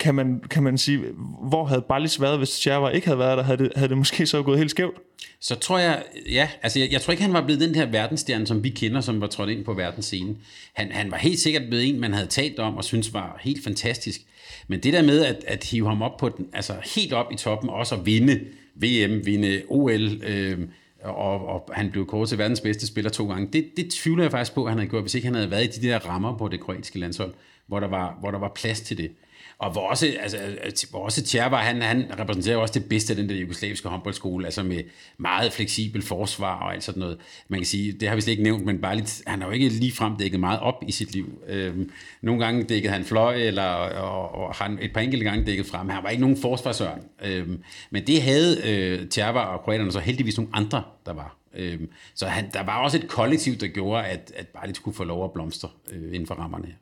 kan, man, kan man sige, hvor havde Ballis været, hvis Tjerva ikke havde været der? Havde det, havde det måske så gået helt skævt? Så tror jeg, ja, altså jeg, jeg tror ikke, han var blevet den her verdensstjerne, som vi kender, som var trådt ind på verdensscenen. Han, han var helt sikkert blevet en, man havde talt om og synes var helt fantastisk. Men det der med at, at hive ham op på den, altså helt op i toppen, også at vinde VM, vinde OL, øh, og, og han blev kåret til verdens bedste spiller to gange, det, det tvivler jeg faktisk på, at han havde gjort, hvis ikke han havde været i de der rammer på det kroatiske landshold, hvor der var, hvor der var plads til det. Og hvor også, altså, altså hvor også Tjerva, han, han repræsenterer også det bedste af den der jugoslaviske håndboldskole, altså med meget fleksibel forsvar og alt sådan noget. Man kan sige, det har vi slet ikke nævnt, men bare lidt, han har jo ikke lige frem dækket meget op i sit liv. Øhm, nogle gange dækkede han fløj, eller og, og han et par enkelte gange dækket frem. Han var ikke nogen forsvarsør. Øhm, men det havde øh, Tjerva og kroaterne så heldigvis nogle andre, der var. Øhm, så han, der var også et kollektiv, der gjorde, at, at bare lidt skulle få lov at blomstre øh, inden for rammerne her.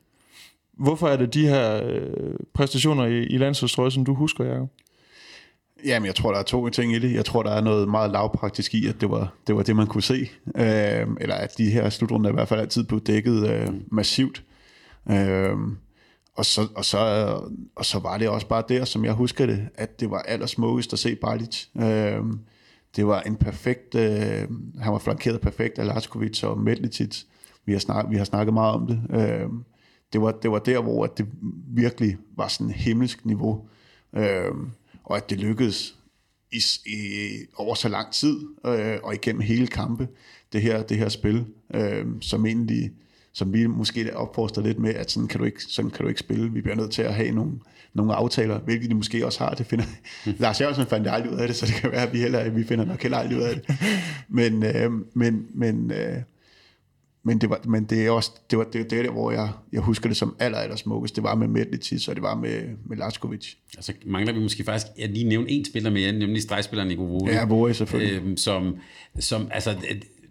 Hvorfor er det de her øh, præstationer i, i landsholdstrøje, som du husker, Jacob? Jamen, jeg tror, der er to ting i det. Jeg tror, der er noget meget lavpraktisk i, at det var det, var det man kunne se. Øh, eller at de her slutrunder i hvert fald altid blev dækket øh, massivt. Øh, og, så, og, så, og så var det også bare der, som jeg husker det, at det var allersmukkest at se Balic. Øh, det var en perfekt, øh, han var flankeret perfekt af Laskovic og Medlicic. Vi har, snak, vi har snakket meget om det. Øh, det var, det var der, hvor det virkelig var sådan himmelsk niveau, øh, og at det lykkedes i, i, over så lang tid, øh, og igennem hele kampe, det her, det her spil, øh, som egentlig, som vi måske opfordrer lidt med, at sådan kan, du ikke, sådan kan du ikke spille. Vi bliver nødt til at have nogle, nogle aftaler, hvilket de måske også har. Det finder, Lars Jørgensen fandt aldrig ud af det, så det kan være, at vi, heller, vi finder nok heller aldrig ud af det. Men, øh, men, men øh, men det var, men det er også, det var det, det der, hvor jeg, jeg husker det som aller, aller smukkest. Det var med Medlicis, og det var med, med Laskovic. Altså mangler vi måske faktisk, jeg lige nævne en spiller mere, nemlig stregspilleren Nico Vore. Ja, Vore selvfølgelig. Øhm, som, som, altså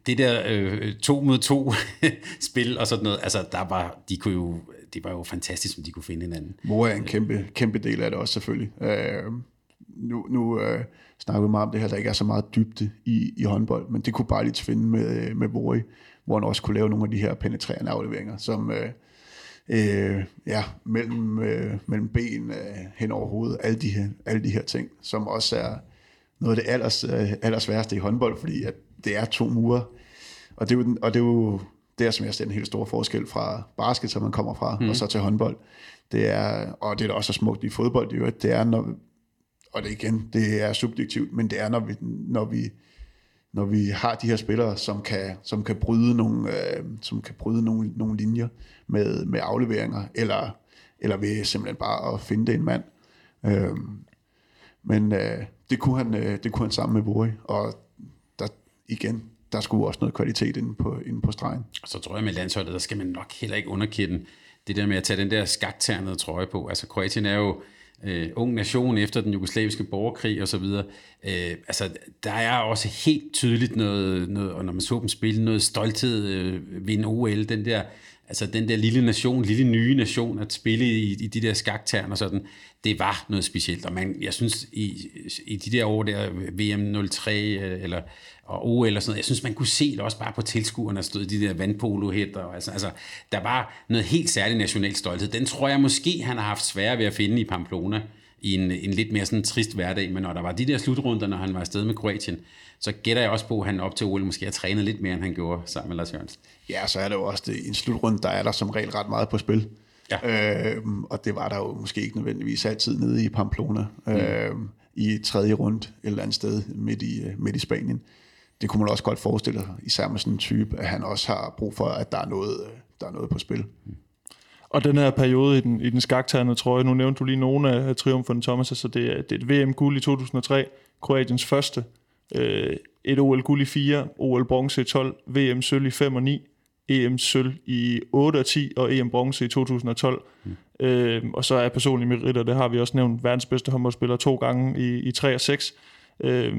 det der øh, to mod to spil og sådan noget, altså der var, de kunne jo, det var jo fantastisk, om de kunne finde hinanden. Vore er en kæmpe, kæmpe del af det også selvfølgelig. Øh, nu, nu øh, snakker vi meget om det her, der ikke er så meget dybde i, i håndbold, men det kunne bare lige finde med, med Vore hvor han også kunne lave nogle af de her penetrerende afleveringer, som øh, øh, ja, mellem, øh, mellem ben, øh, hen over hovedet, alle de, her, alle de her ting, som også er noget af det allers, øh, allersværeste i håndbold, fordi at det er to mure, og det er jo, og det er jo der, som jeg ser en helt stor forskel fra basket, som man kommer fra, mm. og så til håndbold. Det er, og det er da også smukt i fodbold, det er, det er når, og det igen, det er subjektivt, men det er, når vi, når vi, når vi har de her spillere, som kan, som kan bryde nogle, øh, som kan bryde nogle, nogle linjer med, med afleveringer, eller, eller ved simpelthen bare at finde det en mand. Øh, men øh, det, kunne han, øh, det kunne han sammen med Bori, og der, igen, der skulle også noget kvalitet inde på, inde på stregen. Så tror jeg med landsholdet, der skal man nok heller ikke underkende det der med at tage den der skakternede trøje på. Altså Kroatien er jo øh, Øh, ung nation efter den jugoslaviske borgerkrig og så videre. Øh, altså der er også helt tydeligt noget, noget og når man så dem spille, noget stolthed øh, ved en OL, den der altså den der lille nation, lille nye nation, at spille i, i de der skakterner og sådan, det var noget specielt. Og man, jeg synes, i, i de der år der, VM 03 øh, eller, og OL og sådan noget, jeg synes, man kunne se det også bare på tilskuerne, der stod de der vandpolohætter. Altså, altså, der var noget helt særligt national stolthed. Den tror jeg måske, han har haft svære ved at finde i Pamplona i en, en lidt mere sådan trist hverdag, men når der var de der slutrunder, når han var afsted med Kroatien, så gætter jeg også på, at han op til OL måske har trænet lidt mere, end han gjorde sammen med Lars Jørgensen. Ja, så er det jo også det, i en slutrunde, der er der som regel ret meget på spil. Ja. Øh, og det var der jo måske ikke nødvendigvis altid nede i Pamplona, mm. øh, i tredje runde et eller andet sted midt i, øh, midt i Spanien. Det kunne man også godt forestille sig, især med sådan en type, at han også har brug for, at der er noget, øh, der er noget på spil. Mm. Og den her periode i den, i den skakternede trøje, nu nævnte du lige nogle af triumferne, Thomas, altså det er, det er et VM-guld i 2003, Kroatiens første, øh, et OL-guld i 4, OL-bronze i 12, VM-sølv i 5 og 9, EM-sølv i 8 og 10, og EM-bronze i 2012. Mm. Øh, og så er personlige meritter, det har vi også nævnt, verdens bedste håndboldspiller to gange i, i 3 og 6. Øh,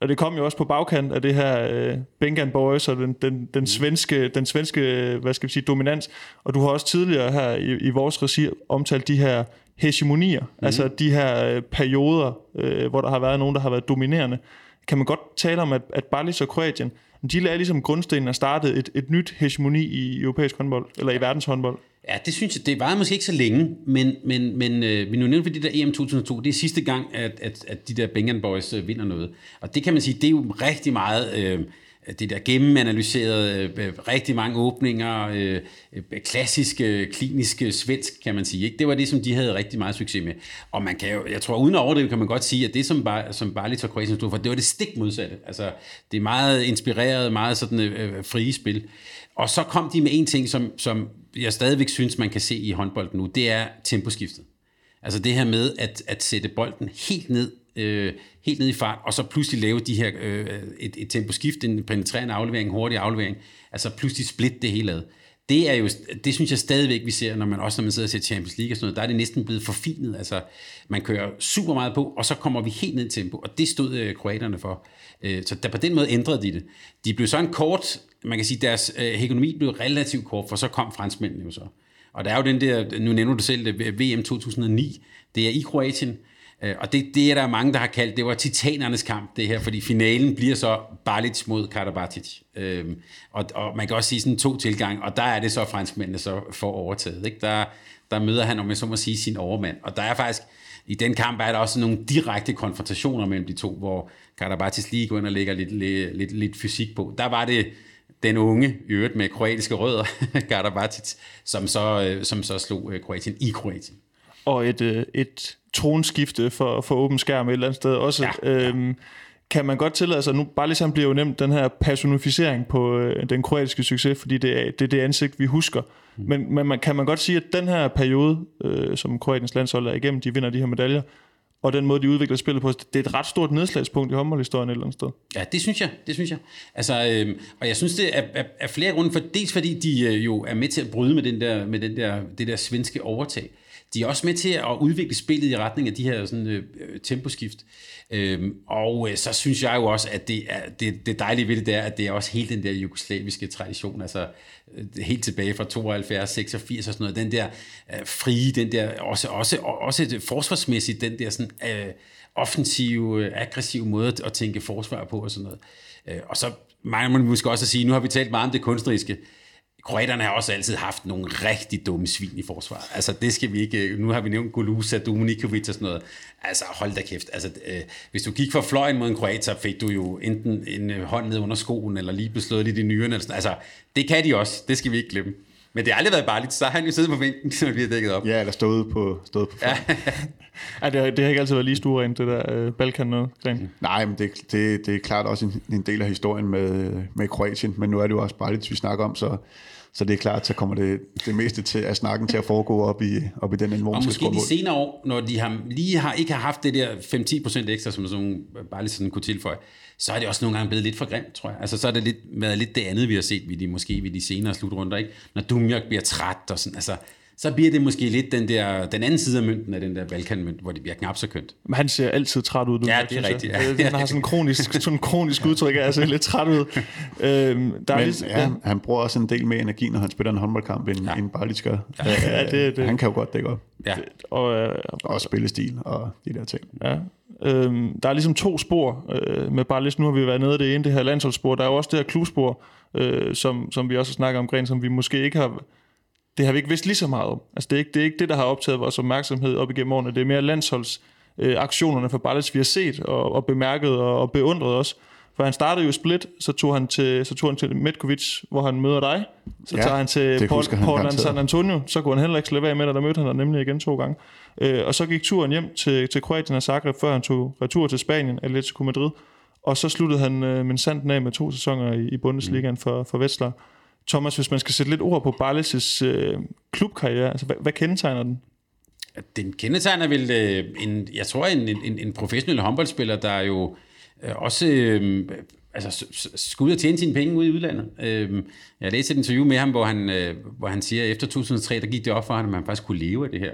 og det kom jo også på bagkant af det her øh, Bengan Boys og den, den, den, svenske, den svenske hvad skal vi sige, dominans. Og du har også tidligere her i, i vores regi omtalt de her hegemonier, mm. altså de her øh, perioder, øh, hvor der har været nogen, der har været dominerende. Kan man godt tale om, at, at Balis og Kroatien, de lagde ligesom grundstenen og startede et, et nyt hegemoni i europæisk håndbold, eller i verdens håndbold? Ja, det synes jeg, det var måske ikke så længe, men, men, men øh, vi nu nævnte for det der EM 2002, det er sidste gang, at, at, at de der Bengan Boys øh, vinder noget. Og det kan man sige, det er jo rigtig meget... Øh, Øh, det der gennemanalyserede, øh, øh, rigtig mange åbninger, klassiske, kliniske svensk, kan man sige. Ikke? Det var det, som de havde rigtig meget succes med. Og man kan jo, jeg tror, uden at overdrive, kan man godt sige, at det, som, bare, som Barley og Kroatien stod for, det var det stik modsatte. Altså, det er meget inspireret, meget sådan øh, frie spil. Og så kom de med en ting, som, som jeg stadigvæk synes, man kan se i håndbolden nu, det er temposkiftet. Altså det her med at, at sætte bolden helt ned, øh, helt ned i fart, og så pludselig lave de her, øh, et, et temposkift, en penetrerende aflevering, en hurtig aflevering, altså pludselig split det hele ad. Det er jo, det synes jeg stadigvæk, vi ser, når man også når man sidder og ser Champions League og sådan noget, der er det næsten blevet forfinet. Altså, man kører super meget på, og så kommer vi helt ned i tempo, og det stod øh, kroaterne for. Øh, så der, på den måde ændrede de det. De blev så en kort, man kan sige, deres øh, økonomi blev relativt kort, for så kom franskmændene jo så. Og der er jo den der, nu nævner du selv det, VM 2009, det er i Kroatien, Øh, og det, det er der mange, der har kaldt, det var titanernes kamp, det her, fordi finalen bliver så Balic mod Karabatic. Øhm, og, og man kan også sige sådan to tilgang, og der er det så franskmændene så får overtaget. Ikke? Der, der møder han, om jeg så må sige, sin overmand. Og der er faktisk, i den kamp er der også nogle direkte konfrontationer mellem de to, hvor Karabatic lige går ind og lægger lidt, lidt, lidt, lidt fysik på. Der var det den unge, i øvrigt med kroatiske rødder, Karabatic, som så, øh, som så slog øh, Kroatien i Kroatien. Og et, øh, et tronskifte for, for åben skærm et eller andet sted også. Ja, ja. Øhm, kan man godt tillade sig, nu bare ligesom bliver jo nemt den her personificering på øh, den kroatiske succes, fordi det er, det er det ansigt, vi husker. Mm. Men, men man, kan man godt sige, at den her periode, øh, som Kroatiens landshold er igennem, de vinder de her medaljer, og den måde, de udvikler spillet på, det er et ret stort nedslagspunkt i håndboldhistorien et eller andet sted. Ja, det synes jeg. Det synes jeg. Altså, øh, og jeg synes, det er, er, er flere grunde. For, dels fordi de øh, jo er med til at bryde med, den der, med den der, det der svenske overtag. De er også med til at udvikle spillet i retning af de her sådan, øh, temposkift. Øhm, og øh, så synes jeg jo også, at det, er, det, det dejlige ved det der, at det er også helt den der jugoslaviske tradition, altså øh, helt tilbage fra 72, 86 og sådan noget, den der øh, frie, den der også, også, også forsvarsmæssigt, den der sådan øh, offensive, øh, aggressive måde at tænke forsvar på og sådan noget. Øh, og så mangler man måske også at sige, nu har vi talt meget om det kunstneriske, Kroaterne har også altid haft nogle rigtig dumme svin i forsvaret. Altså, det skal vi ikke... Øh, nu har vi nævnt Golusa, Dominikovic og sådan noget. Altså, hold da kæft. Altså, øh, hvis du gik for fløjen mod en kroat, så fik du jo enten en øh, hånd ned under skoen, eller lige beslået lidt i nyerne. Eller sådan. Altså, det kan de også. Det skal vi ikke glemme. Men det har aldrig været bare lidt, så har han jo siddet på bænken, når vi har dækket op. Ja, eller stået på, stået på ja. Ej, det, har, det har ikke altid været lige stuerent, det der øh, Balkan noget, Gren. Nej, men det, det, det er klart også en, en del af historien med, med Kroatien, men nu er det jo også bare lidt, vi snakker om, så, så det er klart, så kommer det, det meste til, af snakken til at foregå op i, op i den hvor Og måske score de senere år, når de har, lige har, ikke har haft det der 5-10% ekstra, som sådan, bare lige sådan kunne tilføje, så er det også nogle gange blevet lidt for grimt, tror jeg. Altså, så er det lidt, været lidt det andet, vi har set ved de, måske ved de senere slutrunder, ikke? Når Dumjak bliver træt og sådan, altså, så bliver det måske lidt den, der, den anden side af mønten af den der Balkanmønt, hvor det bliver knap så kønt. Men han ser altid træt ud. Ja, Dunjak, det er rigtigt, ja. Han har sådan en kronisk, sådan en kronisk udtryk af at se lidt træt ud. Øhm, der er Men lige, ja, han bruger også en del mere energi, når han spiller en håndboldkamp, end, ja. end Barlic gør. Ja, det- det- Han kan jo godt dække op. Ja, og, øh, Og spillestil og de der ting. Ja. Øhm, der er ligesom to spor øh, med Barlis. Nu har vi været nede af det ene, det her landsholdsspor. Der er jo også det her klubspor, øh, som, som vi også snakker om, Gren, som vi måske ikke har... Det har vi ikke vidst lige så meget om. Altså, det er ikke det, er ikke det der har optaget vores opmærksomhed op igennem årene. Det er mere landsholds øh, aktionerne for Barlis, vi har set og, og bemærket og, og beundret også. For han startede jo Split, så tog han til, så tog han til Metkovic, hvor han møder dig. Så Ja, tager han til Port- han Portland. San Antonio, så kunne han heller ikke slippe af med dig, der mødte han dig nemlig igen to gange. Øh, og så gik turen hjem til, til Kroatien og Zagreb, før han tog retur til Spanien, Atletico Madrid. Og så sluttede han øh, med sandt af med to sæsoner i, i Bundesligaen for, for Wetzlar. Thomas, hvis man skal sætte lidt ord på Barles' øh, klubkarriere, altså hvad, hvad kendetegner den? Den kendetegner vel øh, en, jeg tror, en, en, en professionel håndboldspiller, der er jo øh, også øh, altså, skulle skal ud og tjene sine penge ude i udlandet. Øh, jeg læste et interview med ham, hvor han, øh, hvor han siger, at efter 2003, der gik det op for ham, at man faktisk kunne leve af det her.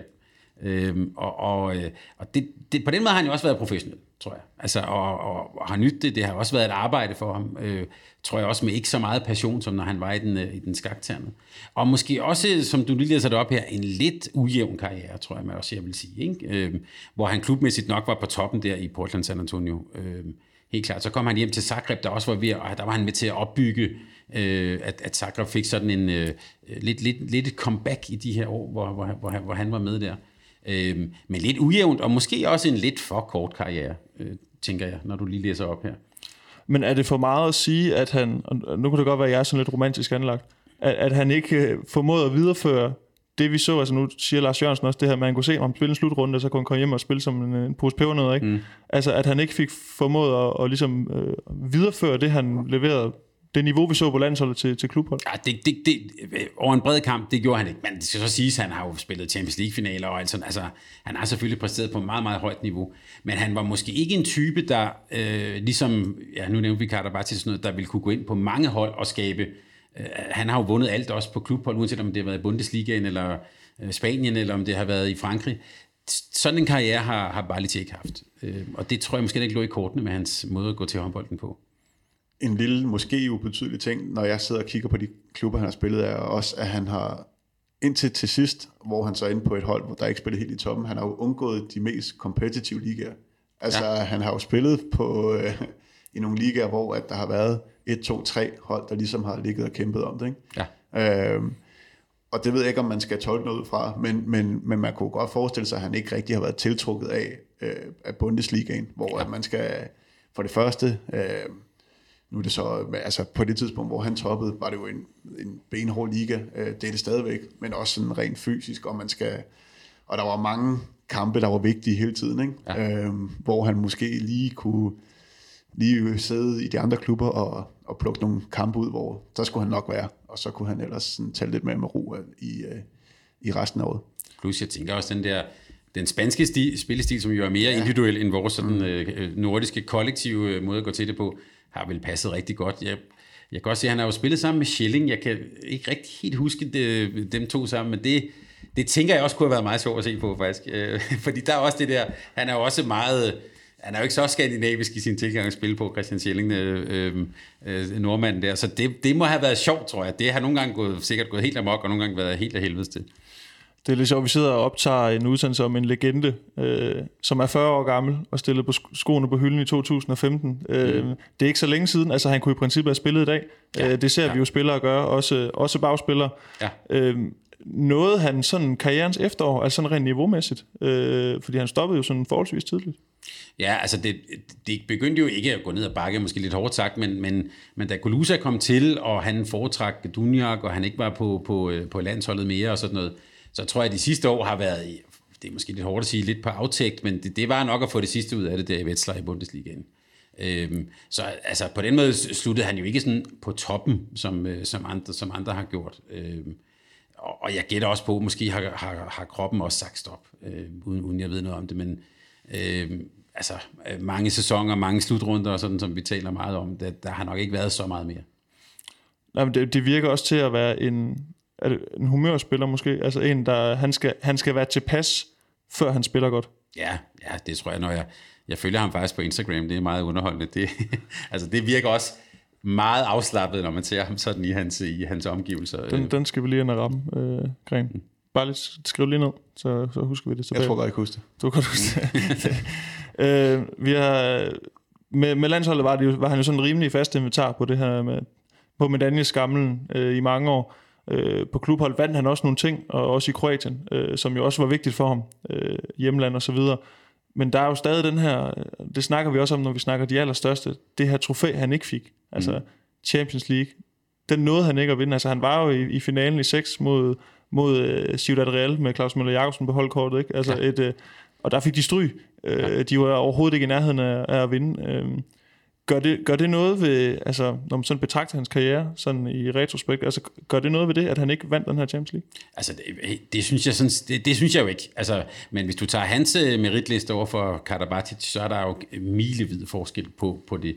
Øhm, og og, øh, og det, det, på den måde har han jo også været professionel, tror jeg. Altså, og, og, og har nyt det. Det har også været et arbejde for ham, øh, tror jeg også med ikke så meget passion, som når han var i den, øh, i den skakterne. Og måske også, som du lige læser det op her, en lidt ujævn karriere, tror jeg, man også jeg vil sige. Ikke? Øh, hvor han klubmæssigt nok var på toppen der i Portland San Antonio. Øh, helt klart. Så kom han hjem til Zagreb, der også var ved, og der var han med til at opbygge, øh, at, at Zagreb fik sådan en øh, lidt, lidt, lidt et comeback i de her år, hvor, hvor, hvor, han- hvor han var med der. Øhm, men lidt ujævnt, og måske også en lidt for kort karriere, øh, tænker jeg, når du lige læser op her. Men er det for meget at sige, at han, nu kan det godt være, at jeg er sådan lidt romantisk anlagt, at, at han ikke øh, formåede at videreføre det, vi så, altså nu siger Lars Jørgensen også det her, man kunne se ham spille en slutrunde, og så kunne han komme hjem og spille som en, en pose pebernødder, ikke? Mm. Altså, at han ikke fik formået at, at ligesom øh, videreføre det, han leverede, det niveau, vi så på landsholdet til, til klubhold. Ja, det, det, det, over en bred kamp, det gjorde han ikke. Men det skal så siges, at han har jo spillet Champions League-finaler og alt sådan. Altså, han har selvfølgelig præsteret på et meget, meget højt niveau. Men han var måske ikke en type, der øh, ligesom, ja, nu nævnte vi Carter bare til sådan noget, der ville kunne gå ind på mange hold og skabe. Øh, han har jo vundet alt også på klubhold, uanset om det har været i Bundesligaen eller øh, Spanien, eller om det har været i Frankrig. Sådan en karriere har, har Barlic ikke haft. Øh, og det tror jeg måske ikke lå i kortene med hans måde at gå til håndbolden på. En lille, måske ubetydelig ting, når jeg sidder og kigger på de klubber, han har spillet, er også, at han har indtil til sidst, hvor han så er inde på et hold, hvor der ikke spiller helt i toppen, han har jo undgået de mest competitive ligaer. Altså, ja. han har jo spillet på, øh, i nogle ligaer, hvor at der har været et, to, tre hold, der ligesom har ligget og kæmpet om det. Ikke? Ja. Øhm, og det ved jeg ikke, om man skal tolke noget ud fra, men, men, men man kunne godt forestille sig, at han ikke rigtig har været tiltrukket af, øh, af Bundesligaen, hvor ja. at man skal, for det første, øh, nu er det så, altså på det tidspunkt, hvor han toppede, var det jo en, en benhård liga, øh, det er det stadigvæk, men også sådan rent fysisk, og man skal, og der var mange kampe, der var vigtige hele tiden, ikke? Ja. Øhm, hvor han måske lige kunne lige sidde i de andre klubber og, og plukke nogle kampe ud, hvor så skulle han nok være, og så kunne han ellers sådan tage lidt mere med ro øh, i, øh, i resten af året. Plus, jeg tænker også den der, den spanske sti, spillestil, som jo er mere ja. individuel end vores sådan, øh, nordiske kollektive øh, måde at gå til det på, har vel passet rigtig godt. Jeg, jeg kan også se, at han har jo spillet sammen med Schilling. Jeg kan ikke rigtig helt huske det, dem to sammen, men det, det tænker jeg også kunne have været meget sjovt at se på, faktisk. Øh, fordi der er også det der, han er jo også meget... Han er jo ikke så skandinavisk i sin tilgang at spille på, Christian Schilling, øh, øhm, øh, nordmanden der. Så det, det må have været sjovt, tror jeg. Det har nogle gange gået, sikkert gået helt amok, og nogle gange været helt af helvedes til. Det er lidt sjovt, vi sidder og optager en udsendelse om en legende, øh, som er 40 år gammel og stillet på sk- skoene på hylden i 2015. Øh, Det er ikke så længe siden, altså han kunne i princippet have spillet i dag. Ja, øh, det ser ja. vi jo spillere gøre, også, også bagspillere. Ja. Øh, nåede han sådan karrierens efterår, altså sådan rent niveaumæssigt? Øh, fordi han stoppede jo sådan forholdsvis tidligt. Ja, altså det, det begyndte jo ikke at gå ned ad bakke, måske lidt hårdt sagt, men, men, men da Kolusa kom til, og han foretrak Dunjak, og han ikke var på, på, øh, på landsholdet mere og sådan noget, så tror jeg, at de sidste år har været, det er måske lidt hårdt at sige, lidt på aftægt, men det, det var nok at få det sidste ud af det der i Wetzlar i Bundesligaen. Øhm, så altså, på den måde sluttede han jo ikke sådan på toppen, som, øh, som, andre, som andre har gjort. Øhm, og, og jeg gætter også på, måske har, har, har kroppen også sagt stop, øh, uden, uden jeg ved noget om det, men øhm, altså, øh, altså, mange sæsoner, mange slutrunder, og sådan, som vi taler meget om, der, der har nok ikke været så meget mere. Nej, men det, det virker også til at være en, er det en humørspiller måske, altså en, der han skal, han skal være tilpas, før han spiller godt. Ja, ja, det tror jeg, når jeg, jeg følger ham faktisk på Instagram, det er meget underholdende. Det, altså, det virker også meget afslappet, når man ser ham sådan i hans, i hans omgivelser. Den, den skal vi lige ind og ramme, øh, Gren. Bare lige skriv lige ned, så, så husker vi det tilbage. Jeg tror godt, jeg kan huske det. Du kan huske det. øh, vi har, med, med landsholdet var, det jo, var han jo sådan rimelig fast inventar på det her med, på medaljeskamlen øh, i mange år. Øh, på klubhold vandt han også nogle ting, og også i Kroatien, øh, som jo også var vigtigt for ham, øh, hjemland og så videre. Men der er jo stadig den her, det snakker vi også om, når vi snakker de allerstørste, det her trofæ, han ikke fik. Altså mm. Champions League. Den nåede han ikke at vinde. Altså han var jo i, i finalen i 6 mod, mod uh, Ciudad Real med Claus Møller Jacobsen på holdkortet. Ikke? Altså ja. et, uh, og der fik de stryg. Uh, ja. De var overhovedet ikke i nærheden af, af at vinde. Uh, Gør det, gør det noget ved, altså når man sådan betragter hans karriere sådan i retrospekt, altså gør det noget ved det, at han ikke vandt den her Champions League? Altså det, det synes jeg sådan, det, det, synes jeg jo ikke. Altså, men hvis du tager hans øh, meritliste over for Karabatic, så er der jo milevid forskel på, på det.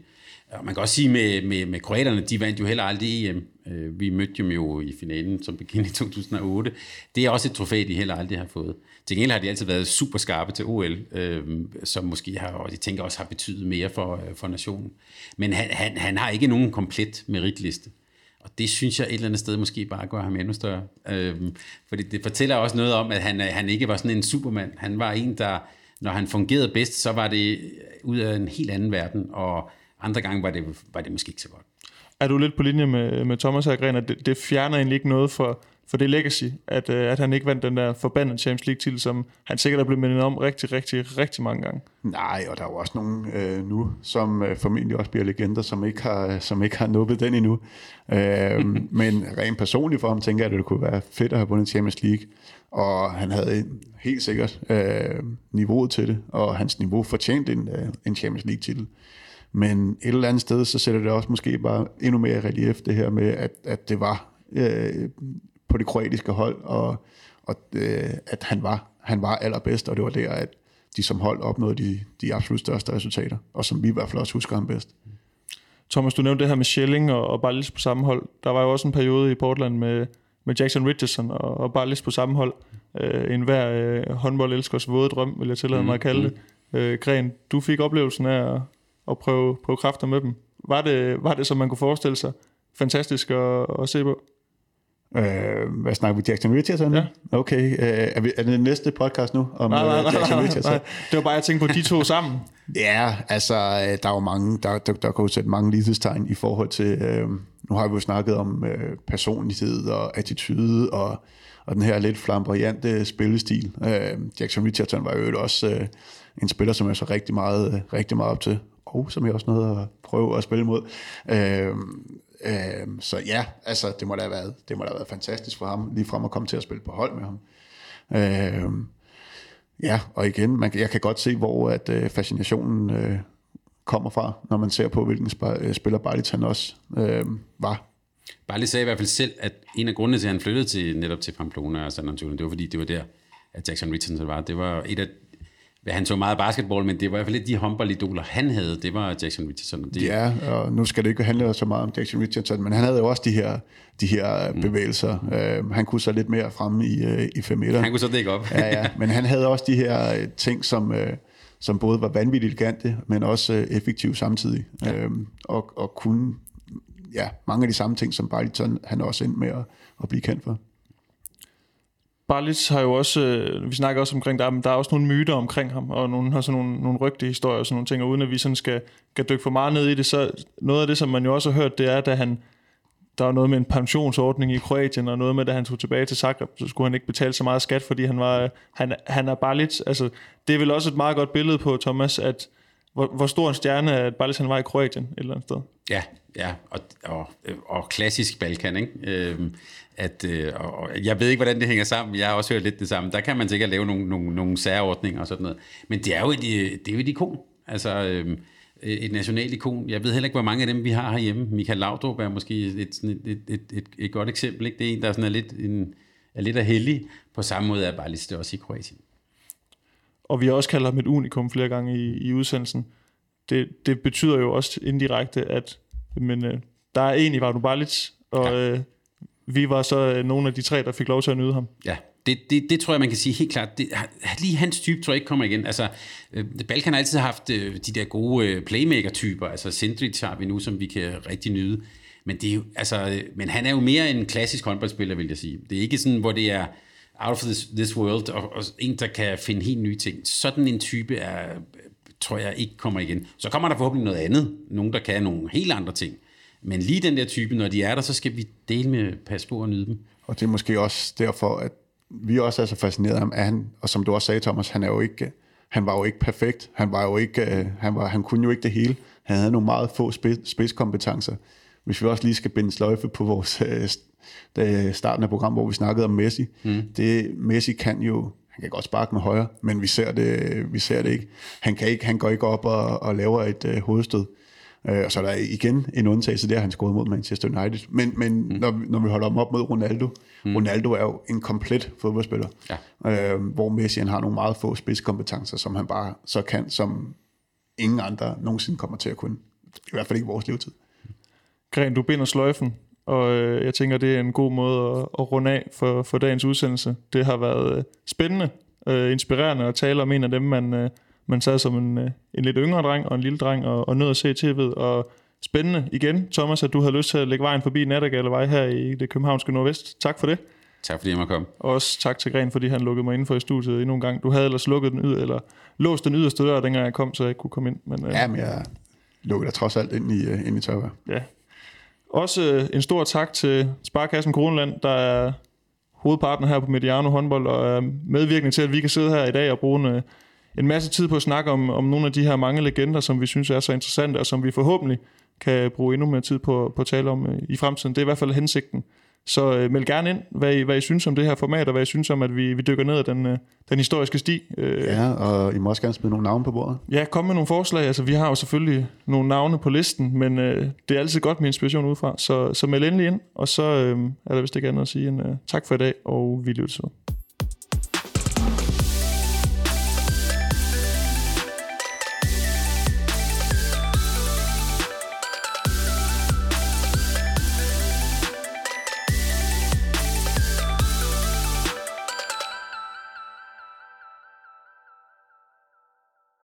Og man kan også sige med, med, med kroaterne, de vandt jo heller aldrig EM. Øh, vi mødte dem jo i finalen som begyndte i 2008. Det er også et trofæ, de heller aldrig har fået. Til gengæld har de altid været super skarpe til OL, øh, som måske har, og de tænker også har betydet mere for, øh, for nationen. Men han, han, han har ikke nogen komplet meritliste. Og det synes jeg et eller andet sted måske bare gør ham endnu større. Øh, fordi det fortæller også noget om, at han, øh, han ikke var sådan en supermand. Han var en, der, når han fungerede bedst, så var det ud af en helt anden verden, og andre gange var det, var det måske ikke så godt. Er du lidt på linje med, med Thomas Agren, at det, det fjerner egentlig ikke noget for, for det legacy, at, øh, at han ikke vandt den der forbandede Champions League titel, som han sikkert er blevet mindet om rigtig, rigtig, rigtig mange gange. Nej, og der er jo også nogen øh, nu, som øh, formentlig også bliver legender, som ikke har, som ikke har nubbet den endnu. Øh, men rent personligt for ham, tænker jeg, at det kunne være fedt at have vundet Champions League. Og han havde helt sikkert øh, niveauet til det, og hans niveau fortjente en, øh, en Champions League titel. Men et eller andet sted, så sætter det også måske bare endnu mere relief, det her med, at, at det var øh, på det kroatiske hold, og, og øh, at han var, han var allerbedst, og det var der, at de som hold opnåede de, de absolut største resultater, og som vi i hvert fald også husker ham bedst. Thomas, du nævnte det her med Schelling og, og Barlis på samme hold. Der var jo også en periode i Portland med, med Jackson Richardson og, og Barlis på samme hold. Øh, en hver øh, håndboldelskers våde drøm, vil jeg tillade mig at kalde det. Mm. Øh, Gren, du fik oplevelsen af at, at prøve, prøve kræfter med dem. Var det, var det, som man kunne forestille sig, fantastisk at, at se på? Øh, hvad snakker vi? Jackson Richardson? Ja. Okay. Øh, er, vi, er det næste podcast nu? Om, nej, nej, øh, nej, Jackson nej, Richardson? nej. Det var bare, jeg tænkte på de to sammen. Ja, altså, øh, der er jo mange, der, der, der kan jo sætte mange lighedstegn i forhold til, øh, nu har vi jo snakket om øh, personlighed og attitude og, og den her lidt flamboyante spillestil. Øh, Jackson Richardson var jo også øh, en spiller, som jeg så rigtig meget, rigtig meget op til, og som jeg også nåede at prøve at spille mod. Øh, Øh, så ja, altså det må da have været, det må da have været fantastisk for ham, lige frem at komme til at spille på hold med ham. Øh, ja, og igen, man, jeg kan godt se, hvor at øh, fascinationen øh, kommer fra, når man ser på, hvilken sp- øh, spiller Barlit han også øh, var. Barlit sagde i hvert fald selv, at en af grundene til, at han flyttede til, netop til Pamplona og San Antonio, det var fordi, det var der, at Jackson Richardson var. Det var et af han så meget basketball, men det var i hvert fald lidt de håndbollidoler, han havde. Det var Jackson Richardson. Det... Ja, og nu skal det ikke handle så meget om Jackson Richardson, men han havde jo også de her, de her mm. bevægelser. Uh, han kunne så lidt mere fremme i, uh, i 5 Han kunne så dække op. ja, ja, men han havde også de her uh, ting, som, uh, som både var vanvittigt elegante, men også uh, effektive samtidig. Ja. Uh, og, og kunne ja, mange af de samme ting, som Barliton han også ind med at, at blive kendt for. Barlitz har jo også, øh, vi snakker også omkring, der er, der er også nogle myter omkring ham, og nogle har sådan nogle, nogle rygtige historier og sådan nogle ting, og uden at vi sådan skal, skal dykke for meget ned i det, så noget af det, som man jo også har hørt, det er, da han, der var noget med en pensionsordning i Kroatien, og noget med, at han tog tilbage til Zagreb, så skulle han ikke betale så meget skat, fordi han var, han, han er bare lidt, altså, det er vel også et meget godt billede på, Thomas, at hvor, hvor stor en stjerne, at Balis han var i Kroatien et eller andet sted. Ja, ja, og, og, og klassisk Balkan, ikke? Øhm, at, øh, og jeg ved ikke, hvordan det hænger sammen. Jeg har også hørt lidt det samme. Der kan man sikkert lave nogle, nogle, nogle særordninger og sådan noget. Men det er jo et, øh, det er jo et ikon. Altså, øh, et nationalt ikon. Jeg ved heller ikke, hvor mange af dem vi har herhjemme. Michael Laudrup er måske et, et, et, et, et, et godt eksempel. Ikke? Det er en, der sådan er lidt, en, er lidt af heldig. På samme måde er bare lidt også i Kroatien. Og vi har også kaldt ham et unikum flere gange i, i udsendelsen. Det, det betyder jo også indirekte, at men, øh, der er en i Vardon Balic, og ja. øh, vi var så øh, nogle af de tre, der fik lov til at nyde ham. Ja, det, det, det tror jeg, man kan sige helt klart. Det, lige hans type tror jeg ikke kommer igen. Altså, øh, Balkan har altid haft øh, de der gode øh, playmaker-typer. Altså, Sindrich har vi nu, som vi kan rigtig nyde. Men, det er jo, altså, øh, men han er jo mere en klassisk håndboldspiller, vil jeg sige. Det er ikke sådan, hvor det er out of this, this world, og, og en, der kan finde helt nye ting. Sådan en type er, tror jeg ikke kommer igen. Så kommer der forhåbentlig noget andet. Nogen, der kan nogle helt andre ting. Men lige den der type, når de er der, så skal vi dele med passe på og nyde dem. Og det er måske også derfor, at vi også er så fascineret af ham, han, og som du også sagde, Thomas, han er jo ikke, han var jo ikke perfekt. Han var jo ikke, øh, han, var, han kunne jo ikke det hele. Han havde nogle meget få spidskompetencer. Hvis vi også lige skal binde sløjfe på vores øh, starten af programmet, hvor vi snakkede om Messi. Mm. Det, Messi kan jo, han kan godt sparke med højre, men vi ser det, vi ser det ikke. Han, kan ikke, han går ikke op og, og laver et øh, hovedstød. Øh, og så er der igen en undtagelse der, han scorede mod Manchester United. Men, men mm. når, når vi holder ham op mod Ronaldo, mm. Ronaldo er jo en komplet fodboldspiller, ja. øh, hvor Messi han har nogle meget få spidskompetencer, som han bare så kan, som ingen andre nogensinde kommer til at kunne. I hvert fald ikke i vores levetid. Gren, du binder sløjfen, og øh, jeg tænker, det er en god måde at, at runde af for, for dagens udsendelse. Det har været øh, spændende, øh, inspirerende at tale om en af dem, man... Øh, man sad som en, øh, en lidt yngre dreng og en lille dreng og, og nød at se tv'et. Og spændende igen, Thomas, at du har lyst til at lægge vejen forbi Nattergallevej her i det københavnske nordvest. Tak for det. Tak fordi jeg måtte komme. Og også tak til Gren, fordi han lukkede mig indenfor i studiet endnu en gang. Du havde ellers lukket den ud, eller låst den yderste dør, dengang jeg kom, så jeg ikke kunne komme ind. Men, øh, ja, men jeg lukkede dig trods alt ind i, uh, ind i tørvejr. Ja. Også øh, en stor tak til Sparkassen Kronland, der er hovedpartner her på Mediano håndbold, og er medvirkende til, at vi kan sidde her i dag og bruge en, øh, en masse tid på at snakke om, om nogle af de her mange legender, som vi synes er så interessante, og som vi forhåbentlig kan bruge endnu mere tid på, på at tale om øh, i fremtiden. Det er i hvert fald hensigten. Så øh, meld gerne ind, hvad I, hvad I synes om det her format, og hvad I synes om, at vi, vi dykker ned ad den, øh, den historiske sti. Øh, ja, og I må også gerne smide nogle navne på bordet. Ja, kom med nogle forslag. Altså, vi har jo selvfølgelig nogle navne på listen, men øh, det er altid godt med inspiration udefra. Så, så meld endelig ind, og så øh, er der vist ikke andet at sige end øh, tak for i dag, og vi lyttes så.